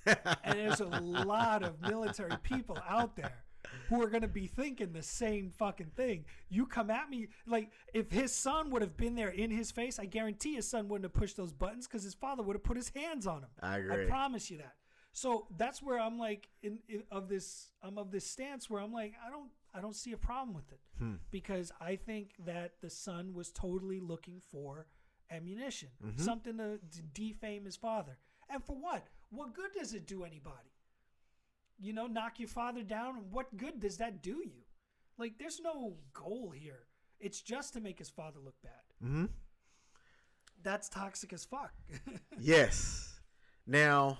and there's a lot of military people out there who are going to be thinking the same fucking thing. You come at me like if his son would have been there in his face, I guarantee his son wouldn't have pushed those buttons because his father would have put his hands on him. I I promise you that. So that's where I'm like in, in of this I'm of this stance where I'm like I don't I don't see a problem with it Hmm. because I think that the son was totally looking for ammunition, Mm-hmm. something to, to defame his father. And for what? What good does it do anybody? You know, knock your father down. and What good does that do you? Like, there's no goal here. It's just to make his father look bad. Mm-hmm. That's toxic as fuck. Yes. Now,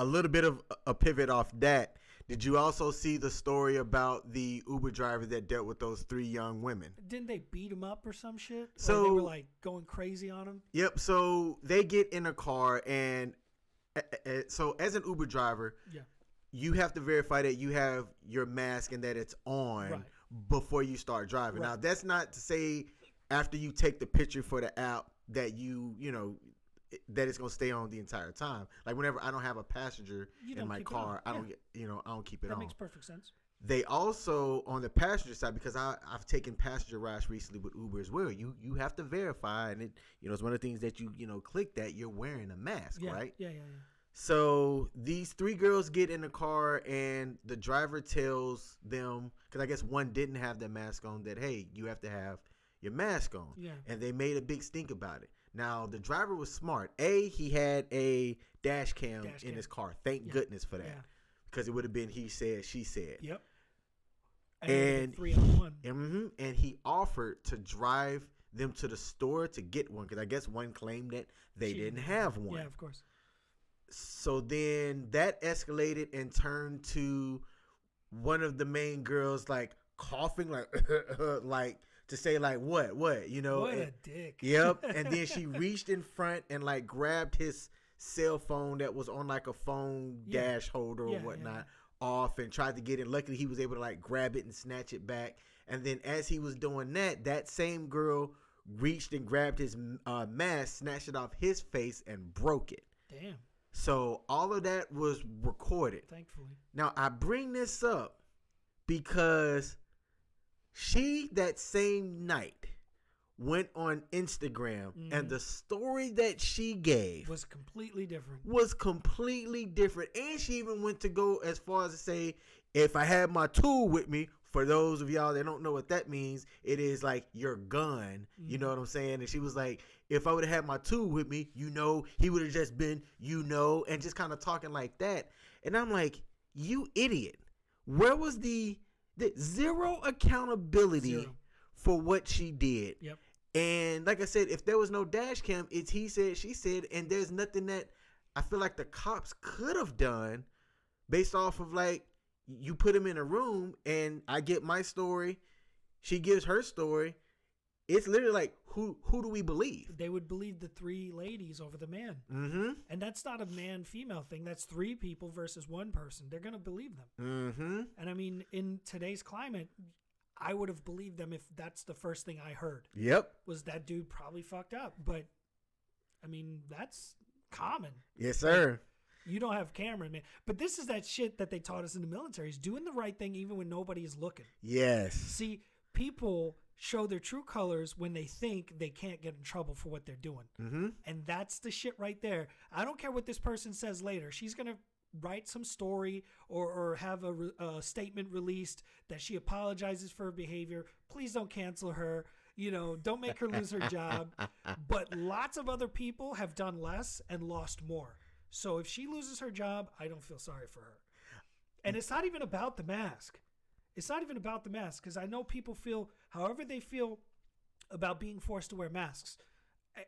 a little bit of a pivot off that. Did you also see the story about the Uber driver that dealt with those three young women? Didn't they beat him up or some shit? or they were like going crazy on him. Yep. So they get in a car, and uh, uh, so as an Uber driver, Yeah. you have to verify that you have your mask and that it's on Right. before you start driving. Now, that's not to say after you take the picture for the app that you, you know, that it's gonna stay on the entire time. Like whenever I don't have a passenger You in my keep it on. car, I don't get, you know, I don't keep it That on. makes perfect sense. they also on the passenger side because I, I've taken passenger rides recently with Uber as well. You you have to verify, and it you know it's one of the things that you you know click that you're wearing a mask, Yeah. right? Yeah, yeah, yeah. So these three girls get in the car, and the driver tells them because I guess one didn't have their mask on that hey you have to have your mask on, Yeah. and they made a big stink about it. Now the driver was smart. A he had a dash cam Dash in cam. his car. Thank Yeah. goodness for that Yeah. because it would have been he said she said. Yep. And three on one. hmm And he offered to drive them to the store to get one because I guess one claimed that they She didn't have one. Yeah, of course. So then that escalated and turned to one of the main girls like coughing like like to say like what what you know what and- a dick. Yep. And then she reached in front and like grabbed his cell phone that was on like a phone Yeah. dash holder or Yeah, yeah, whatnot off and tried to get it. Luckily, he was able to like grab it and snatch it back. And then as he was doing that, that same girl reached and grabbed his uh, mask, snatched it off his face, and broke it. Damn. So all of that was recorded. Thankfully. Now I bring this up because she that same night went on Instagram and Mhm. the story that she gave Was completely different. was completely different. And she even went to go as far as to say, if I had my tool with me, for those of y'all that don't know what that means, it is like your gun. You know Mhm. what I'm saying? And she was like, if I would have had my tool with me, you know, he would have just been, you know, and just kind of talking like that. And I'm like, you idiot. Where was the, the zero accountability Zero. for what she did? Yep. And like I said, if there was no dash cam, it's he said, she said, and there's nothing that I feel like the cops could have done based off of like you put him in a room and I get my story, she gives her story. It's literally like who who do we believe? They would believe the three ladies over the man. Mm-hmm. And that's not a man female thing. That's three people versus one person. They're going to believe them. Mm-hmm. And I mean, in today's climate, I would have believed them if that's the first thing I heard Yep. was that dude probably fucked up. But I mean, that's common. Yes, sir. You don't have camera, man. But this is that shit that they taught us in the military is doing the right thing even when nobody is looking. Yes. See, people show their true colors when they think they can't get in trouble for what they're doing. Mm-hmm. And that's the shit right there. I don't care what this person says later. She's going to write some story or, or have a, re- a statement released that she apologizes for her behavior. Please don't cancel her. You know, don't make her lose her job. But lots of other people have done less and lost more. So if she loses her job, I don't feel sorry for her. And it's not even about the mask. It's not even about the mask because I know people feel however they feel about being forced to wear masks. Eh,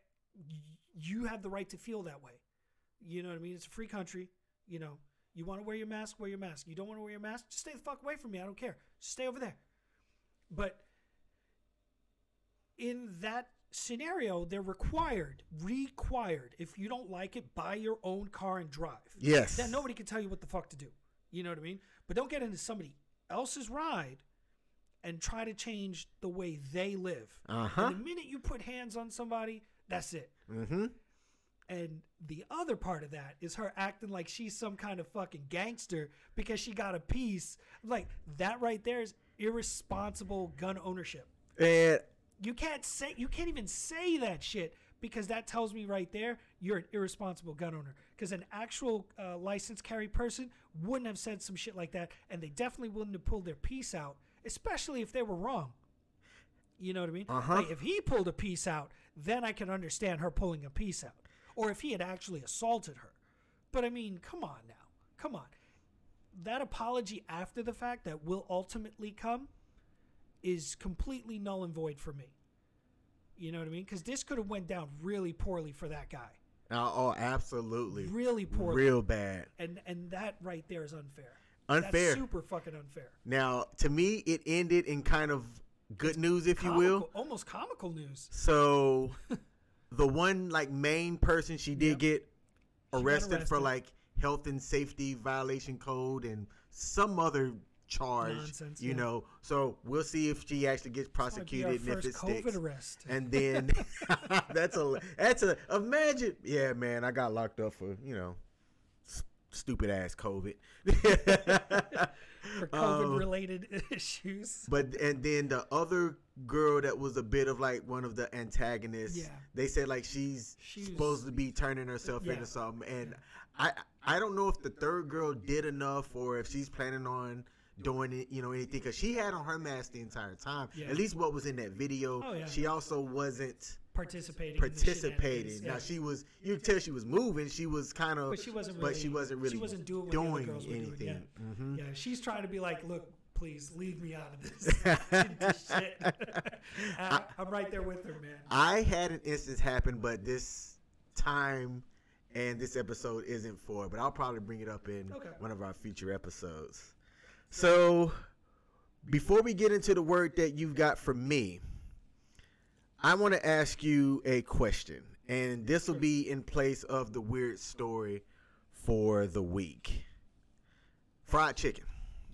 you have the right to feel that way. You know what I mean? It's a free country. You know, you want to wear your mask, wear your mask. You don't want to wear your mask, just stay the fuck away from me. I don't care. Just stay over there. But in that scenario, they're required, required. If you don't like it, buy your own car and drive. Yes. Then nobody can tell you what the fuck to do. You know what I mean? But don't get into somebody else's ride and try to change the way they live. Uh-huh. And the minute you put hands on somebody, that's it. Mm-hmm. And the other part of that is her acting like she's some kind of fucking gangster because she got a piece. Like that right there is irresponsible gun ownership. And You can't say you can't even say that shit because that tells me right there you're an irresponsible gun owner. Because an actual uh, license carry person wouldn't have said some shit like that, and they definitely wouldn't have pulled their piece out, especially if they were wrong. You know what I mean? Uh-huh. Like if he pulled a piece out, then I can understand her pulling a piece out, or if he had actually assaulted her. But I mean, come on now, come on. That apology after the fact that will ultimately come is completely null and void for me. You know what I mean? Because this could have went down really poorly for that guy, oh, oh, absolutely. really poorly, Real bad. and and that right there is unfair. Unfair. That's super fucking unfair. Now, to me, it ended in kind of good news, if you will. Almost comical news. So, the one like main person she did Yep. get got arrested, for like health and safety violation code and some other charge. Nonsense, you yeah. know, so we'll see if she actually gets Might be our prosecuted and if it COVID sticks. arrest. And then that's a that's a imagine. Yeah, man, I got locked up for you know stupid ass COVID. for COVID Um, related issues. But and then the other girl that was a bit of like one of the antagonists. Yeah. They said like she's She's- supposed to be turning herself Yeah. into something, and I I don't know if the third girl did enough or if she's planning on doing it, you know, anything because she had on her mask the entire time. Yeah. At least what was in that video. Oh, yeah. She also wasn't participating. participating. shenanigans, Now yeah. she was. You could tell she was moving. She was kind of. But she wasn't But she really- wasn't really. she wasn't doing doing girls were doing, anything. yeah. Mhm. Yeah, she's trying to be like, look, please leave me out of this, this shit. I, I'm right there with her, man. I had an instance happen, but this time and this episode isn't for. it, But I'll probably bring it up in Okay. one of our future episodes. So, before we get into the word that you've got for me, I want to ask you a question, and this will be in place of the weird story for the week. Fried chicken.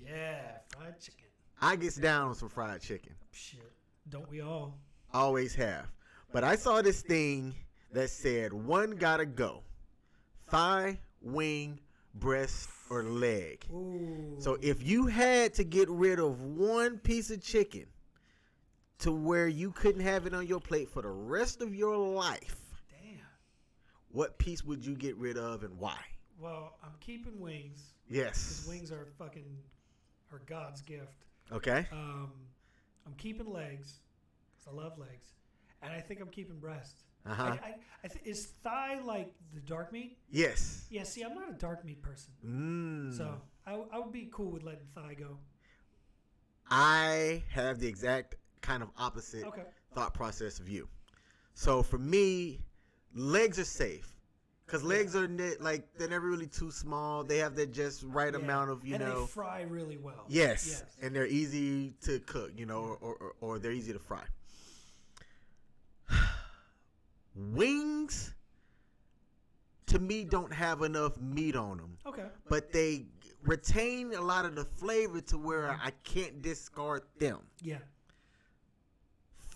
Yeah, fried chicken. I gets down on some fried chicken. Shit, don't we all? always have. But I saw this thing that said one gotta go thigh, wing, breast, or leg. Ooh. So if you had to get rid of one piece of chicken to where you couldn't have it on your plate for the rest of your life, damn. what piece would you get rid of and why? Well, I'm keeping wings. Yes. Wings are fucking, are God's gift. Okay. Um, I'm keeping legs because I love legs, and I think I'm keeping breast. Uh-huh. I, I, I th- is thigh like the dark meat? Yes. Yeah. See, I'm not a dark meat person, Mm. so I would be cool with letting thigh go. I have the exact kind of opposite Okay. thought process of you. So for me, legs are safe because legs are ne- like they're never really too small. They have that just right Yeah. amount of you know and know. they fry really well. yes, Yes. and they're easy to cook, you know, or, or, or they're easy to fry. Wings, to me, don't have enough meat on them, Okay. but they retain a lot of the flavor to where I can't discard them. Yeah.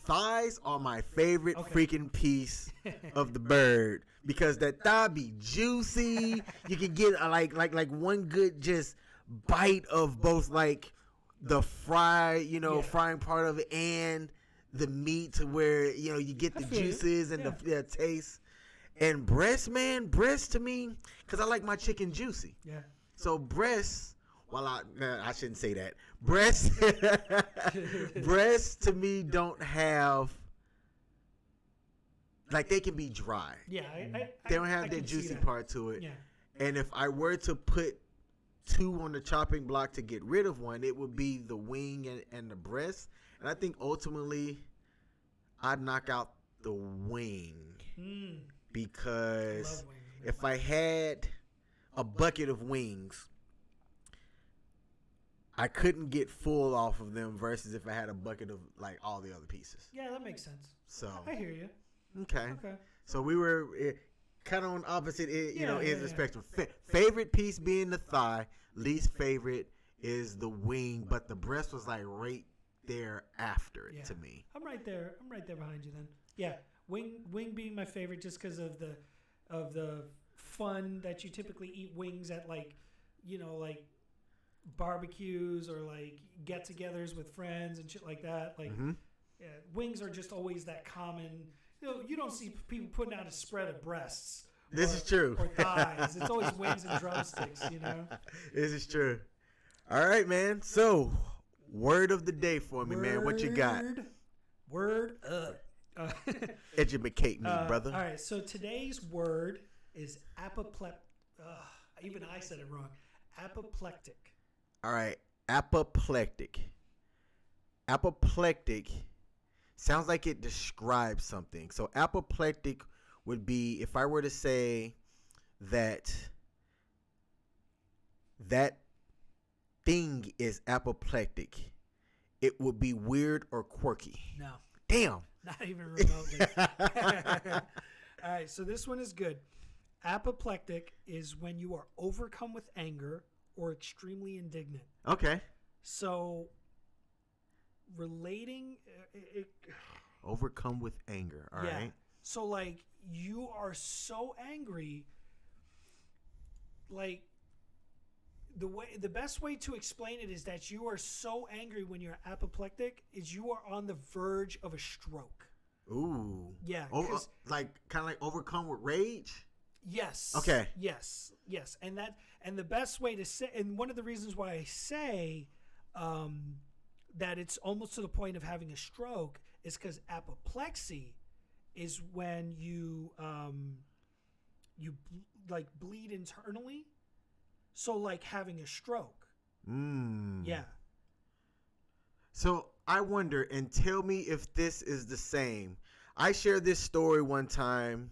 Thighs are my favorite Okay. freaking piece of the bird because that thigh be juicy. you can get uh, like like like one good just bite of both like the fry, you know, Yeah. frying part of it and the meat to where you know you get the juices and the, the taste. And breast, man, breast to me, cause I like my chicken juicy. Yeah. So breast, well, I nah, I shouldn't say that. Breast, breasts to me don't have like they can be dry. Yeah. I, I, They don't have I that juicy that. part to it. Yeah. And if I were to put two on the chopping block to get rid of one, it would be the wing and, and the breast. And I think ultimately, I'd knock out the wing Mm, because if I had a bucket of wings, I couldn't get full off of them versus if I had a bucket of like all the other pieces. yeah, that makes sense. So I hear you. okay, Okay. so we were eh, kind of on opposite, eh, you know, Yeah, ends yeah, the yeah. spectrum. Fa- favorite piece being the thigh, least favorite is the wing, but the breast was like right there after it Yeah. to me. I'm right there. I'm right there behind you then. Yeah, wing wing being my favorite just because of the of the fun that you typically eat wings at like you know like barbecues or like get-togethers with friends and shit like that. Like hmm yeah, wings are just always that common. You know, you don't see people putting out a spread of breasts. This or- is true. Or thighs. It's always wings and drumsticks. You know. This is true. All right, man. So, word of the day for me, man. What you got? Word- Word up. Uh, Educate me, Uh, brother. All right, so today's word is apoplectic. even I said it wrong. Apoplectic. All right, apoplectic. Apoplectic sounds like it describes something. So apoplectic would be if I were to say that that thing is apoplectic, it would be weird or quirky. No, Damn. not even remotely. All right, so this one is good. Apoplectic is when you are overcome with anger or extremely indignant. okay. So, relating, uh, it, it, Overcome with anger. All right. yeah. So like you are so angry like the way the best way to explain it is that you are so angry when you're apoplectic is you are on the verge of a stroke. Ooh. Yeah, Oh, uh, like kind of like overcome with rage. Yes. Okay. Yes. Yes. And that and the best way to say and one of the reasons why I say um, that it's almost to the point of having a stroke is because apoplexy is when you um, you like bleed internally. So like having a stroke. Mm. Yeah. So I wonder, and tell me if this is the same. I shared this story one time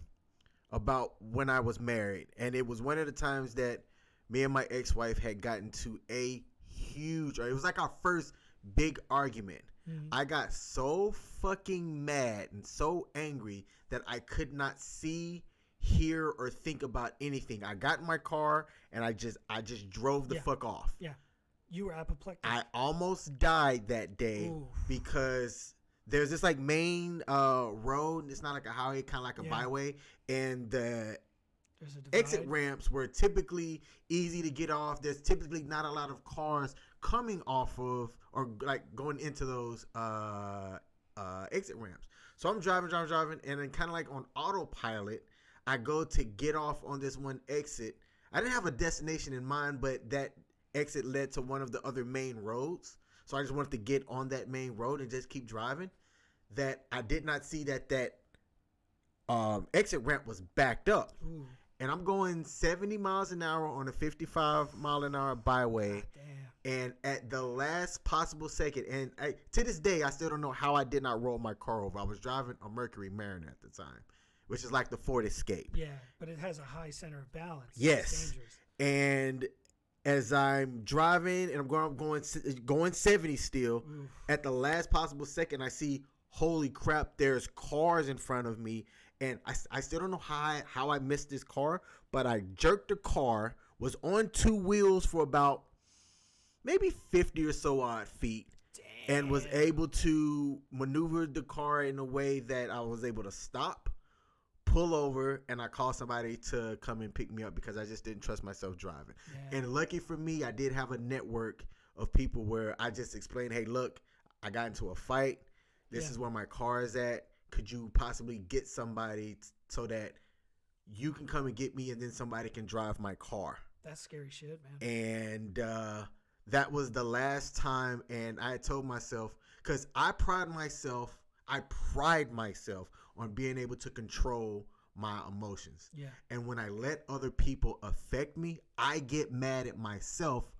about when I was married, and it was one of the times that me and my ex-wife had gotten to a huge, it was like our first big argument. Mhm. I got so fucking mad and so angry that I could not see, hear, or think about anything. I got in my car and I just, I just drove the Yeah. fuck off. Yeah. You were apoplectic. I almost died that day Ooh. because there's this like main uh road. It's not like a highway, kind of like a Yeah. byway, and the exit ramps were typically easy to get off. There's typically not a lot of cars coming off of or like going into those uh uh exit ramps. So I'm driving, driving, driving, and then kind of like on autopilot, I go to get off on this one exit. I didn't have a destination in mind, but that exit led to one of the other main roads. So I just wanted to get on that main road and just keep driving. That I did not see that that um, exit ramp was backed up Ooh. and I'm going 70 miles an hour on a 55 mile an hour byway. And at the last possible second, and I, to this day, I still don't know how I did not roll my car over. I was driving a Mercury Mariner at the time, which is like the Ford Escape. Yeah, but it has a high center of balance. Yes. And as I'm driving and I'm going, going, going 70 still, Oof. at the last possible second, I see, holy crap, there's cars in front of me. And I, I still don't know how I, how I missed this car, but I jerked the car was on two wheels for about maybe 50 or so odd feet and was able to maneuver the car in a way that I was able to stop, pull over, and I called somebody to come and pick me up because I just didn't trust myself driving. Yeah. And lucky for me, I did have a network of people where I just explained, hey, look, I got into a fight. This Yeah. is where my car is at. Could you possibly get somebody t- so that you can come and get me and then somebody can drive my car? That's scary shit, man. and uh, that was the last time. And I told myself because I pride myself, I pride myself on being able to control my emotions. yeah. And when I let other people affect me, I get mad at myself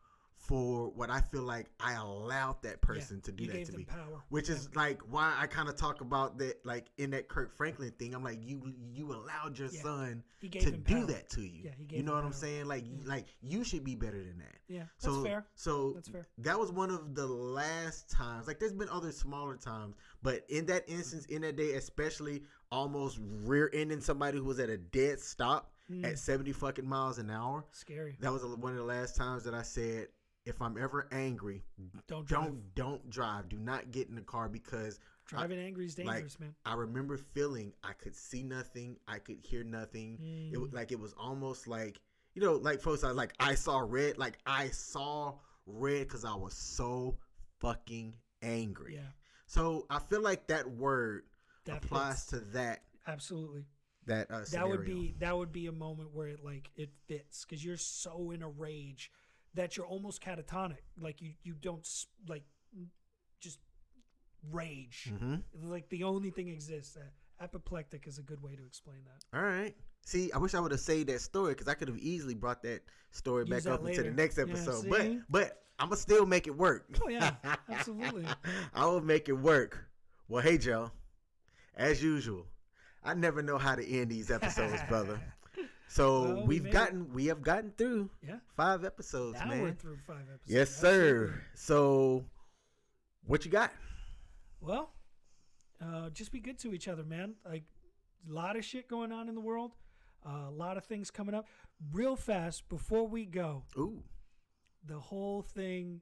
for what I feel like I allowed that person yeah. to do that to me power. which Yeah. is like why I kind of talk about that, like in that Kirk Franklin thing. I'm like, you you allowed your Yeah. son to do power. that to you. Yeah, he gave you know what I'm saying? Like, like you should be better than that. Yeah, that's So, fair. so That's fair. that was one of the last times. Like, there's been other smaller times, but in that instance, in that day, especially almost rear-ending somebody who was at a dead stop Mm, at 70 fucking miles an hour. scary. That was one of the last times that I said, if I'm ever angry, Don't drive. don't don't drive. Do not get in the car because Driving angry is like, dangerous, man. I remember feeling I could see nothing, I could hear nothing. It was Mm. like it was almost like you know, like folks are like I saw red, like I saw red because I was so fucking angry. Yeah, So I feel like that word that applies fits. to that absolutely. that uh, That would be that would be a moment where it like it fits because you're so in a rage that you're almost catatonic. Like you you don't like just rage. Mhm. Like the only thing exists. Uh, apoplectic is a good way to explain that. All right. See, I wish I would have saved that story because I could have easily brought that story Use back that up into the next episode. see? but but I'm gonna still make it work. Oh yeah, absolutely. I will make it work. Well, hey Joe, as usual, I never know how to end these episodes, brother. So Well, we we've it. gotten we have gotten through Yeah. five episodes, Now man. through five episodes. Yes, sir. So what you got? Well, uh, just be good to each other, man. Like a lot of shit going on in the world. Uh, a lot of things coming up. Real fast before we go, Ooh. the whole thing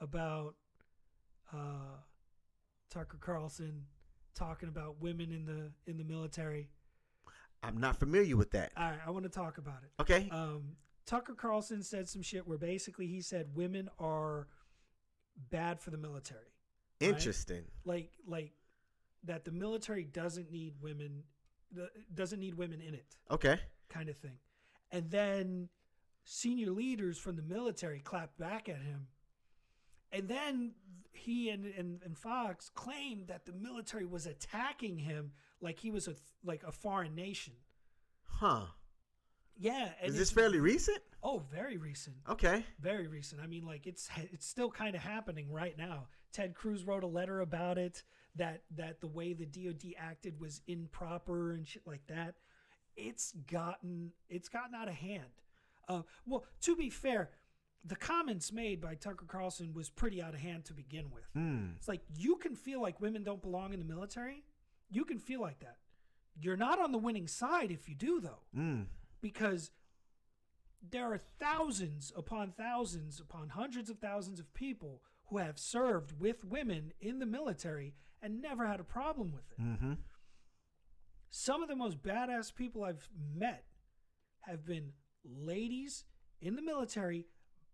about uh, Tucker Carlson talking about women in the in the military. I'm not familiar with that. All right, I want to talk about it. Okay. Um, Tucker Carlson said some shit where basically he said women are bad for the military. right? Interesting. Like like that the military doesn't need women doesn't need women in it Okay. kind of thing. And then senior leaders from the military clapped back at him. And then he and, and, and Fox claimed that the military was attacking him like he was a like a foreign nation. Huh. Yeah, Is this fairly recent? Oh, very recent. Okay. Very recent. I mean, like it's it's still kind of happening right now. Ted Cruz wrote a letter about it that that the way the DoD acted was improper and shit like that. It's gotten it's gotten out of hand. Uh, well, to be fair, the comments made by Tucker Carlson was pretty out of hand to begin with. Hmm. It's like you can feel like women don't belong in the military. You can feel like that. You're not on the winning side if you do, though Hmm. because there are thousands upon thousands upon hundreds of thousands of people who have served with women in the military and never had a problem with it. Mm-hmm. Some of the most badass people I've met have been ladies in the military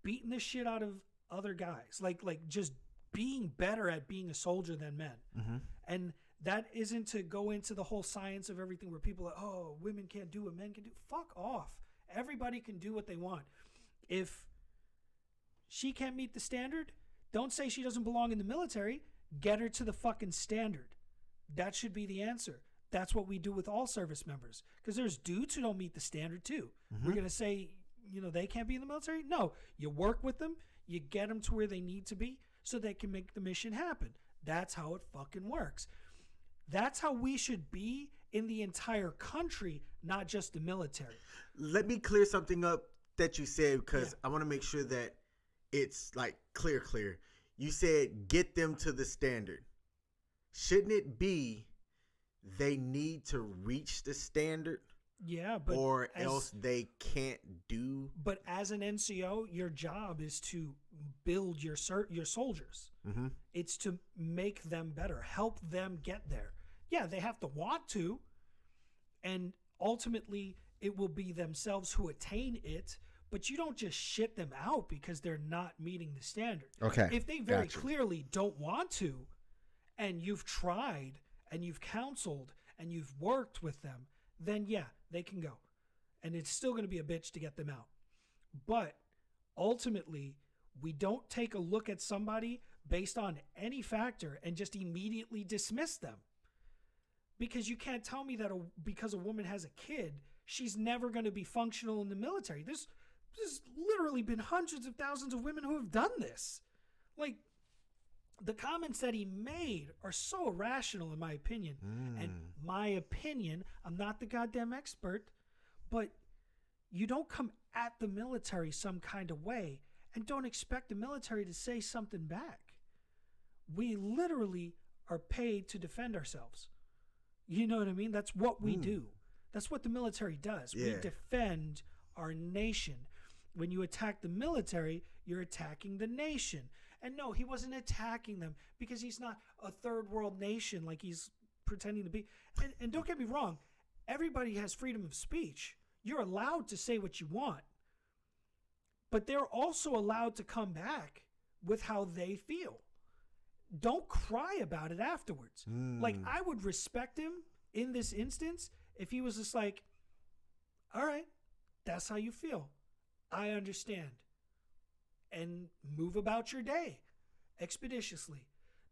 beating the shit out of other guys. Like like just being better at being a soldier than men. Mm-hmm. And that isn't to go into the whole science of everything where people are, oh, women can't do what men can do. Fuck off. Everybody can do what they want. If she can't meet the standard, don't say she doesn't belong in the military. Get her to the fucking standard. That should be the answer. That's what we do with all service members. Because there's dudes who don't meet the standard too. We're going to say, you know, they can't be in the military? No. You work with them, you get them to where they need to be so they can make the mission happen. That's how it fucking works. That's how we should be in the entire country, not just the military. Let me clear something up that you said because Yeah. I want to make sure that it's like clear, clear. You said get them to the standard. Shouldn't it be they need to reach the standard Yeah, but or as- else they can't do. but as an NCO, your job is to build your ser- your soldiers. hmm It's to make them better, help them get there. Yeah, they have to want to, and ultimately, it will be themselves who attain it. But you don't just shit them out because they're not meeting the standard. Okay, If they very gotcha. clearly don't want to, and you've tried and you've counseled and you've worked with them, then yeah, they can go. And it's still going to be a bitch to get them out. But ultimately, we don't take a look at somebody based on any factor and just immediately dismiss them. Because you can't tell me that a, because a woman has a kid, she's never going to be functional in the military. There's, there's literally been hundreds of thousands of women who have done this. Like, the comments that he made are so irrational, in my opinion. And Mm. my opinion, I'm not the goddamn expert, but you don't come at the military some kind of way and don't expect the military to say something back. We literally are paid to defend ourselves. You know what I mean? That's what we Mm. do. That's what the military does. We defend our nation. When you attack the military, you're attacking the nation. And no, he wasn't attacking them because he's not a third world nation like he's pretending to be. And, and don't get me wrong, everybody has freedom of speech. You're allowed to say what you want. But they're also allowed to come back with how they feel. Don't cry about it afterwards. Like, Mm. I would respect him in this instance if he was just like, all right, that's how you feel. I understand. And move about your day expeditiously.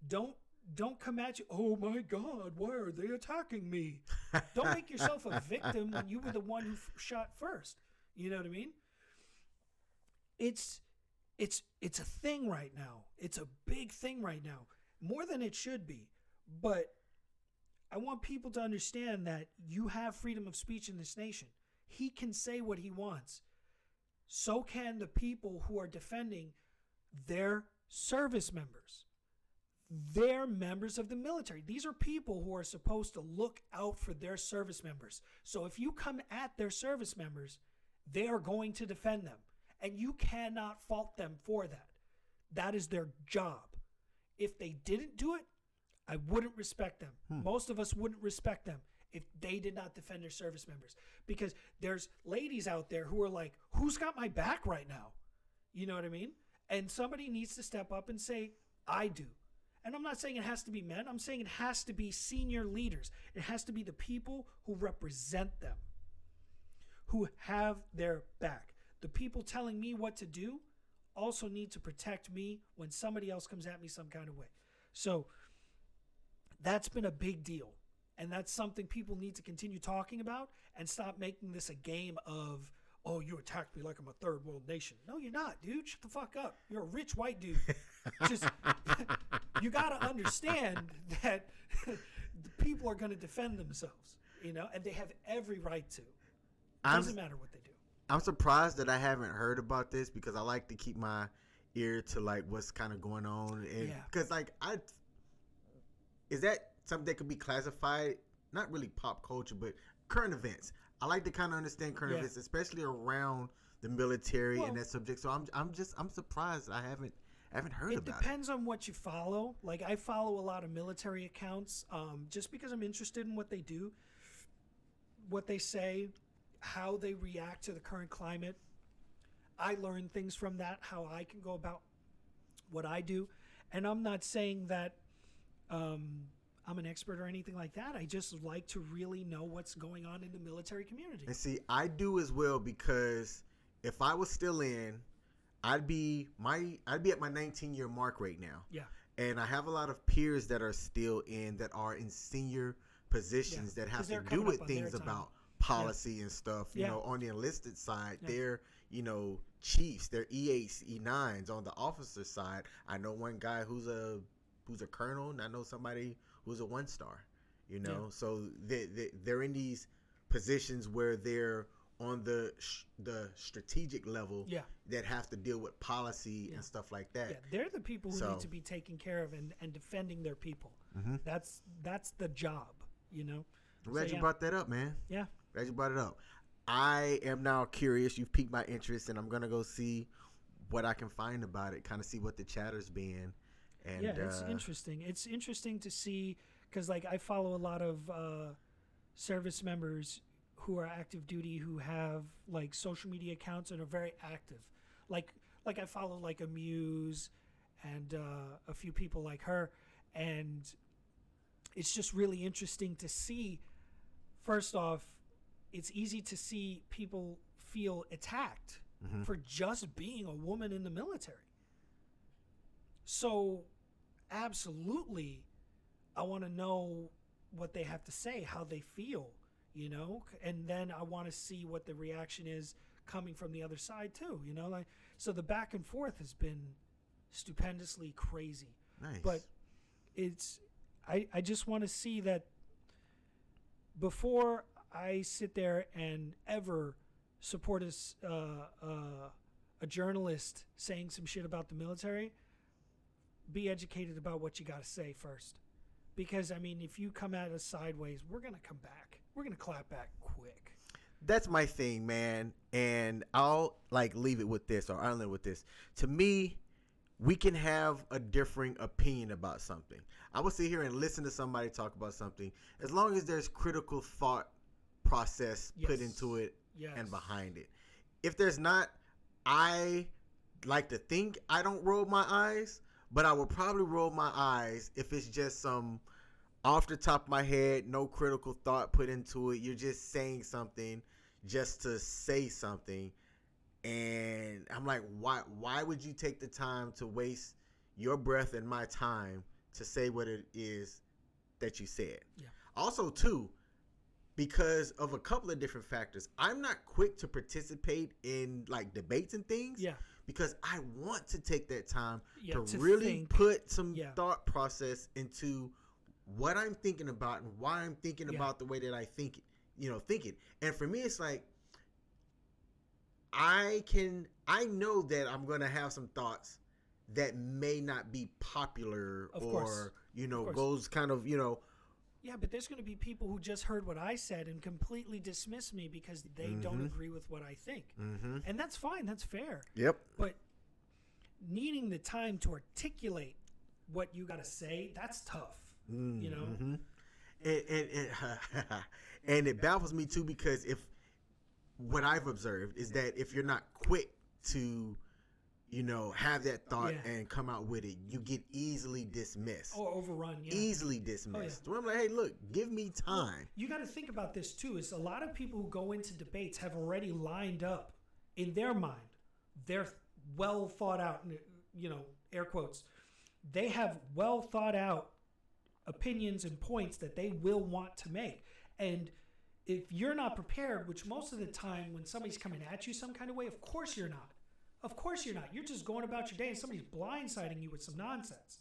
Don't don't come at you. Oh my God, why are they attacking me? Don't make yourself a victim when you were the one who f- shot first. You know what I mean? It's it's it's a thing right now. It's a big thing right now, more than it should be. But I want people to understand that you have freedom of speech in this nation. He can say what he wants. So can the people who are defending their service members. They're members of the military. These are people who are supposed to look out for their service members. So if you come at their service members, they are going to defend them. And you cannot fault them for that. That is their job. If they didn't do it, I wouldn't respect them. Hmm. Most of us wouldn't respect them if they did not defend their service members. Because there's ladies out there who are like, who's got my back right now? You know what I mean? And somebody needs to step up and say, I do. And I'm not saying it has to be men, I'm saying it has to be senior leaders. It has to be the people who represent them, who have their back. The people telling me what to do also need to protect me when somebody else comes at me some kind of way. So that's been a big deal. And that's something people need to continue talking about and stop making this a game of, oh, you attacked me like I'm a third world nation. No, you're not, dude. Shut the fuck up. You're a rich white dude. Just, you got to understand that the people are going to defend themselves, you know, and they have every right to. I'm Doesn't matter what they do. I'm surprised that I haven't heard about this because I like to keep my ear to like what's kind of going on, and Yeah. because like I is that something that could be classified not really pop culture but current events. I like to kind of understand current Yeah. events, especially around the military Well- and that subject. So I'm I'm just I'm surprised I haven't I haven't heard It about depends on what you follow. Like I follow a lot of military accounts, um, just because I'm interested in what they do, what they say, how they react to the current climate. I learn things from that, how I can go about what I do, and I'm not saying that um, I'm an expert or anything like that. I just like to really know what's going on in the military community. And see, I do as well because if I was still in, I'd be my I'd be at my 19 year mark right now. Yeah, and I have a lot of peers that are still in that are in senior positions Yeah, that have to do with up on their things about policy and stuff. You Yeah. know, on the enlisted side, Yeah. they're you know chiefs, they're E8s, E9s. On the officer side, I know one guy who's a who's a colonel, and I know somebody who's a one star. You know, so they, they they're in these positions where they're on the sh- the strategic level yeah, that have to deal with policy Yeah. and stuff like that. yeah. They're the people who So- need to be taken care of and, and defending their people. Mhm. That's that's the job, you know. I'm glad So, you yeah. brought that up, man. Yeah, Glad you brought it up. I am now curious. You've piqued my interest, and I'm gonna go see what I can find about it. Kind of see what the chatter's been. And yeah, it's uh, interesting. It's interesting to see because like I follow a lot of uh, service members who are active duty who have like social media accounts and are very active. Like like I follow like Amuse and uh, a few people like her, and it's just really interesting to see. First off, it's easy to see people feel attacked Mhm. for just being a woman in the military. So, absolutely, I want to know what they have to say, how they feel, you know, and then I want to see what the reaction is coming from the other side too, you know, like so the back and forth has been stupendously crazy nice. but it's I, I just want to see that before I sit there and ever support a, uh, uh, a journalist saying some shit about the military, be educated about what you got to say first. Because, I mean, if you come at us sideways, we're going to come back. We're going to clap back quick. that's my thing, man. And I'll like leave it with this, or I'll end it with this. To me, we can have a differing opinion about something. I will sit here and listen to somebody talk about something as long as there's critical thought process put into it Yes. and behind it. If there's not, I like to think I don't roll my eyes, but I will probably roll my eyes if it's just some off the top of my head, no critical thought put into it. You're just saying something just to say something. And I'm like, why why would you take the time to waste your breath and my time to say what it is that you said? Yeah. Also, too, because of a couple of different factors, I'm not quick to participate in like debates and things Yeah. Because I want to take that time Yeah. to, to really think. put some Yeah. thought process into what I'm thinking about and why I'm thinking Yeah. about the way that I think it, you know, think it. And for me, it's like I can, I know that I'm going to have some thoughts that may not be popular Of or, course. you know, goes kind of, you know, Yeah, but there's going to be people who just heard what I said and completely dismiss me because they don't Mhm. agree with what I think. mm-hmm. And that's fine, that's fair. Yep. But needing the time to articulate what you got to say, that's tough. You know? And and and, and it baffles me too because if what I've observed is that if you're not quick to, you know, have that thought Yeah. and come out with it, you get easily dismissed. Or overrun, yeah. Easily oh, dismissed. Where I'm like, hey, look, give me time. You got to think about this too. Is a lot of people who go into debates have already lined up in their mind, they're well thought out, you know, air quotes. They have well thought out opinions and points that they will want to make, and if you're not prepared, which most of the time when somebody's coming at you some kind of way, of course you're not. Of course you're not. You're just going about your day and somebody's blindsiding you with some nonsense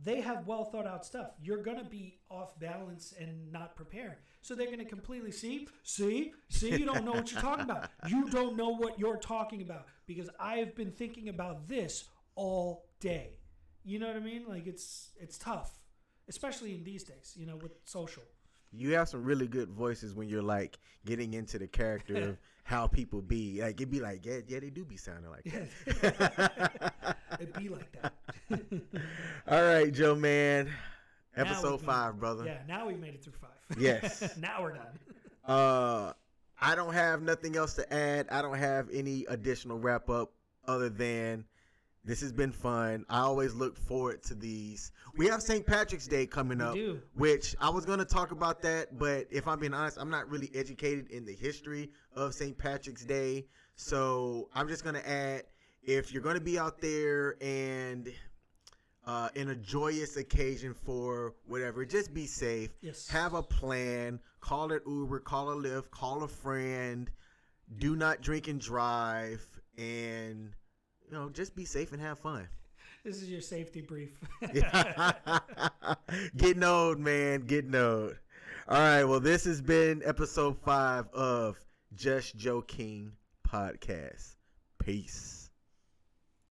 they have well thought out stuff. You're going to be off balance and not prepared. So they're going to completely see, see, see, you don't know what you're talking about. You don't know what you're talking about because I've been thinking about this all day. You know what I mean? Like it's it's tough, especially in these days, you know, with social. You have some really good voices when you're like getting into the character of how people be. Like it'd be like, yeah, yeah, they do be sounding like that. It'd be like that. All right, Joe man. Now Episode five, brother. Yeah, now we've made it through five. Yes. now we're done. Uh, I don't have nothing else to add. I don't have any additional wrap up other than this has been fun. I always look forward to these. We have St. Patrick's Day coming up, which I was going to talk about that, but if I'm being honest, I'm not really educated in the history of St. Patrick's Day. So I'm just going to add if you're going to be out there and uh, in a joyous occasion for whatever, just be safe. Yes. Have a plan. Call it Uber, call a Lyft, call a friend. Do not drink and drive. And, you know, just be safe and have fun. This is your safety brief. Getting old, man. Getting old. All right. Well, this has been episode five of Just Joe King podcast. Peace.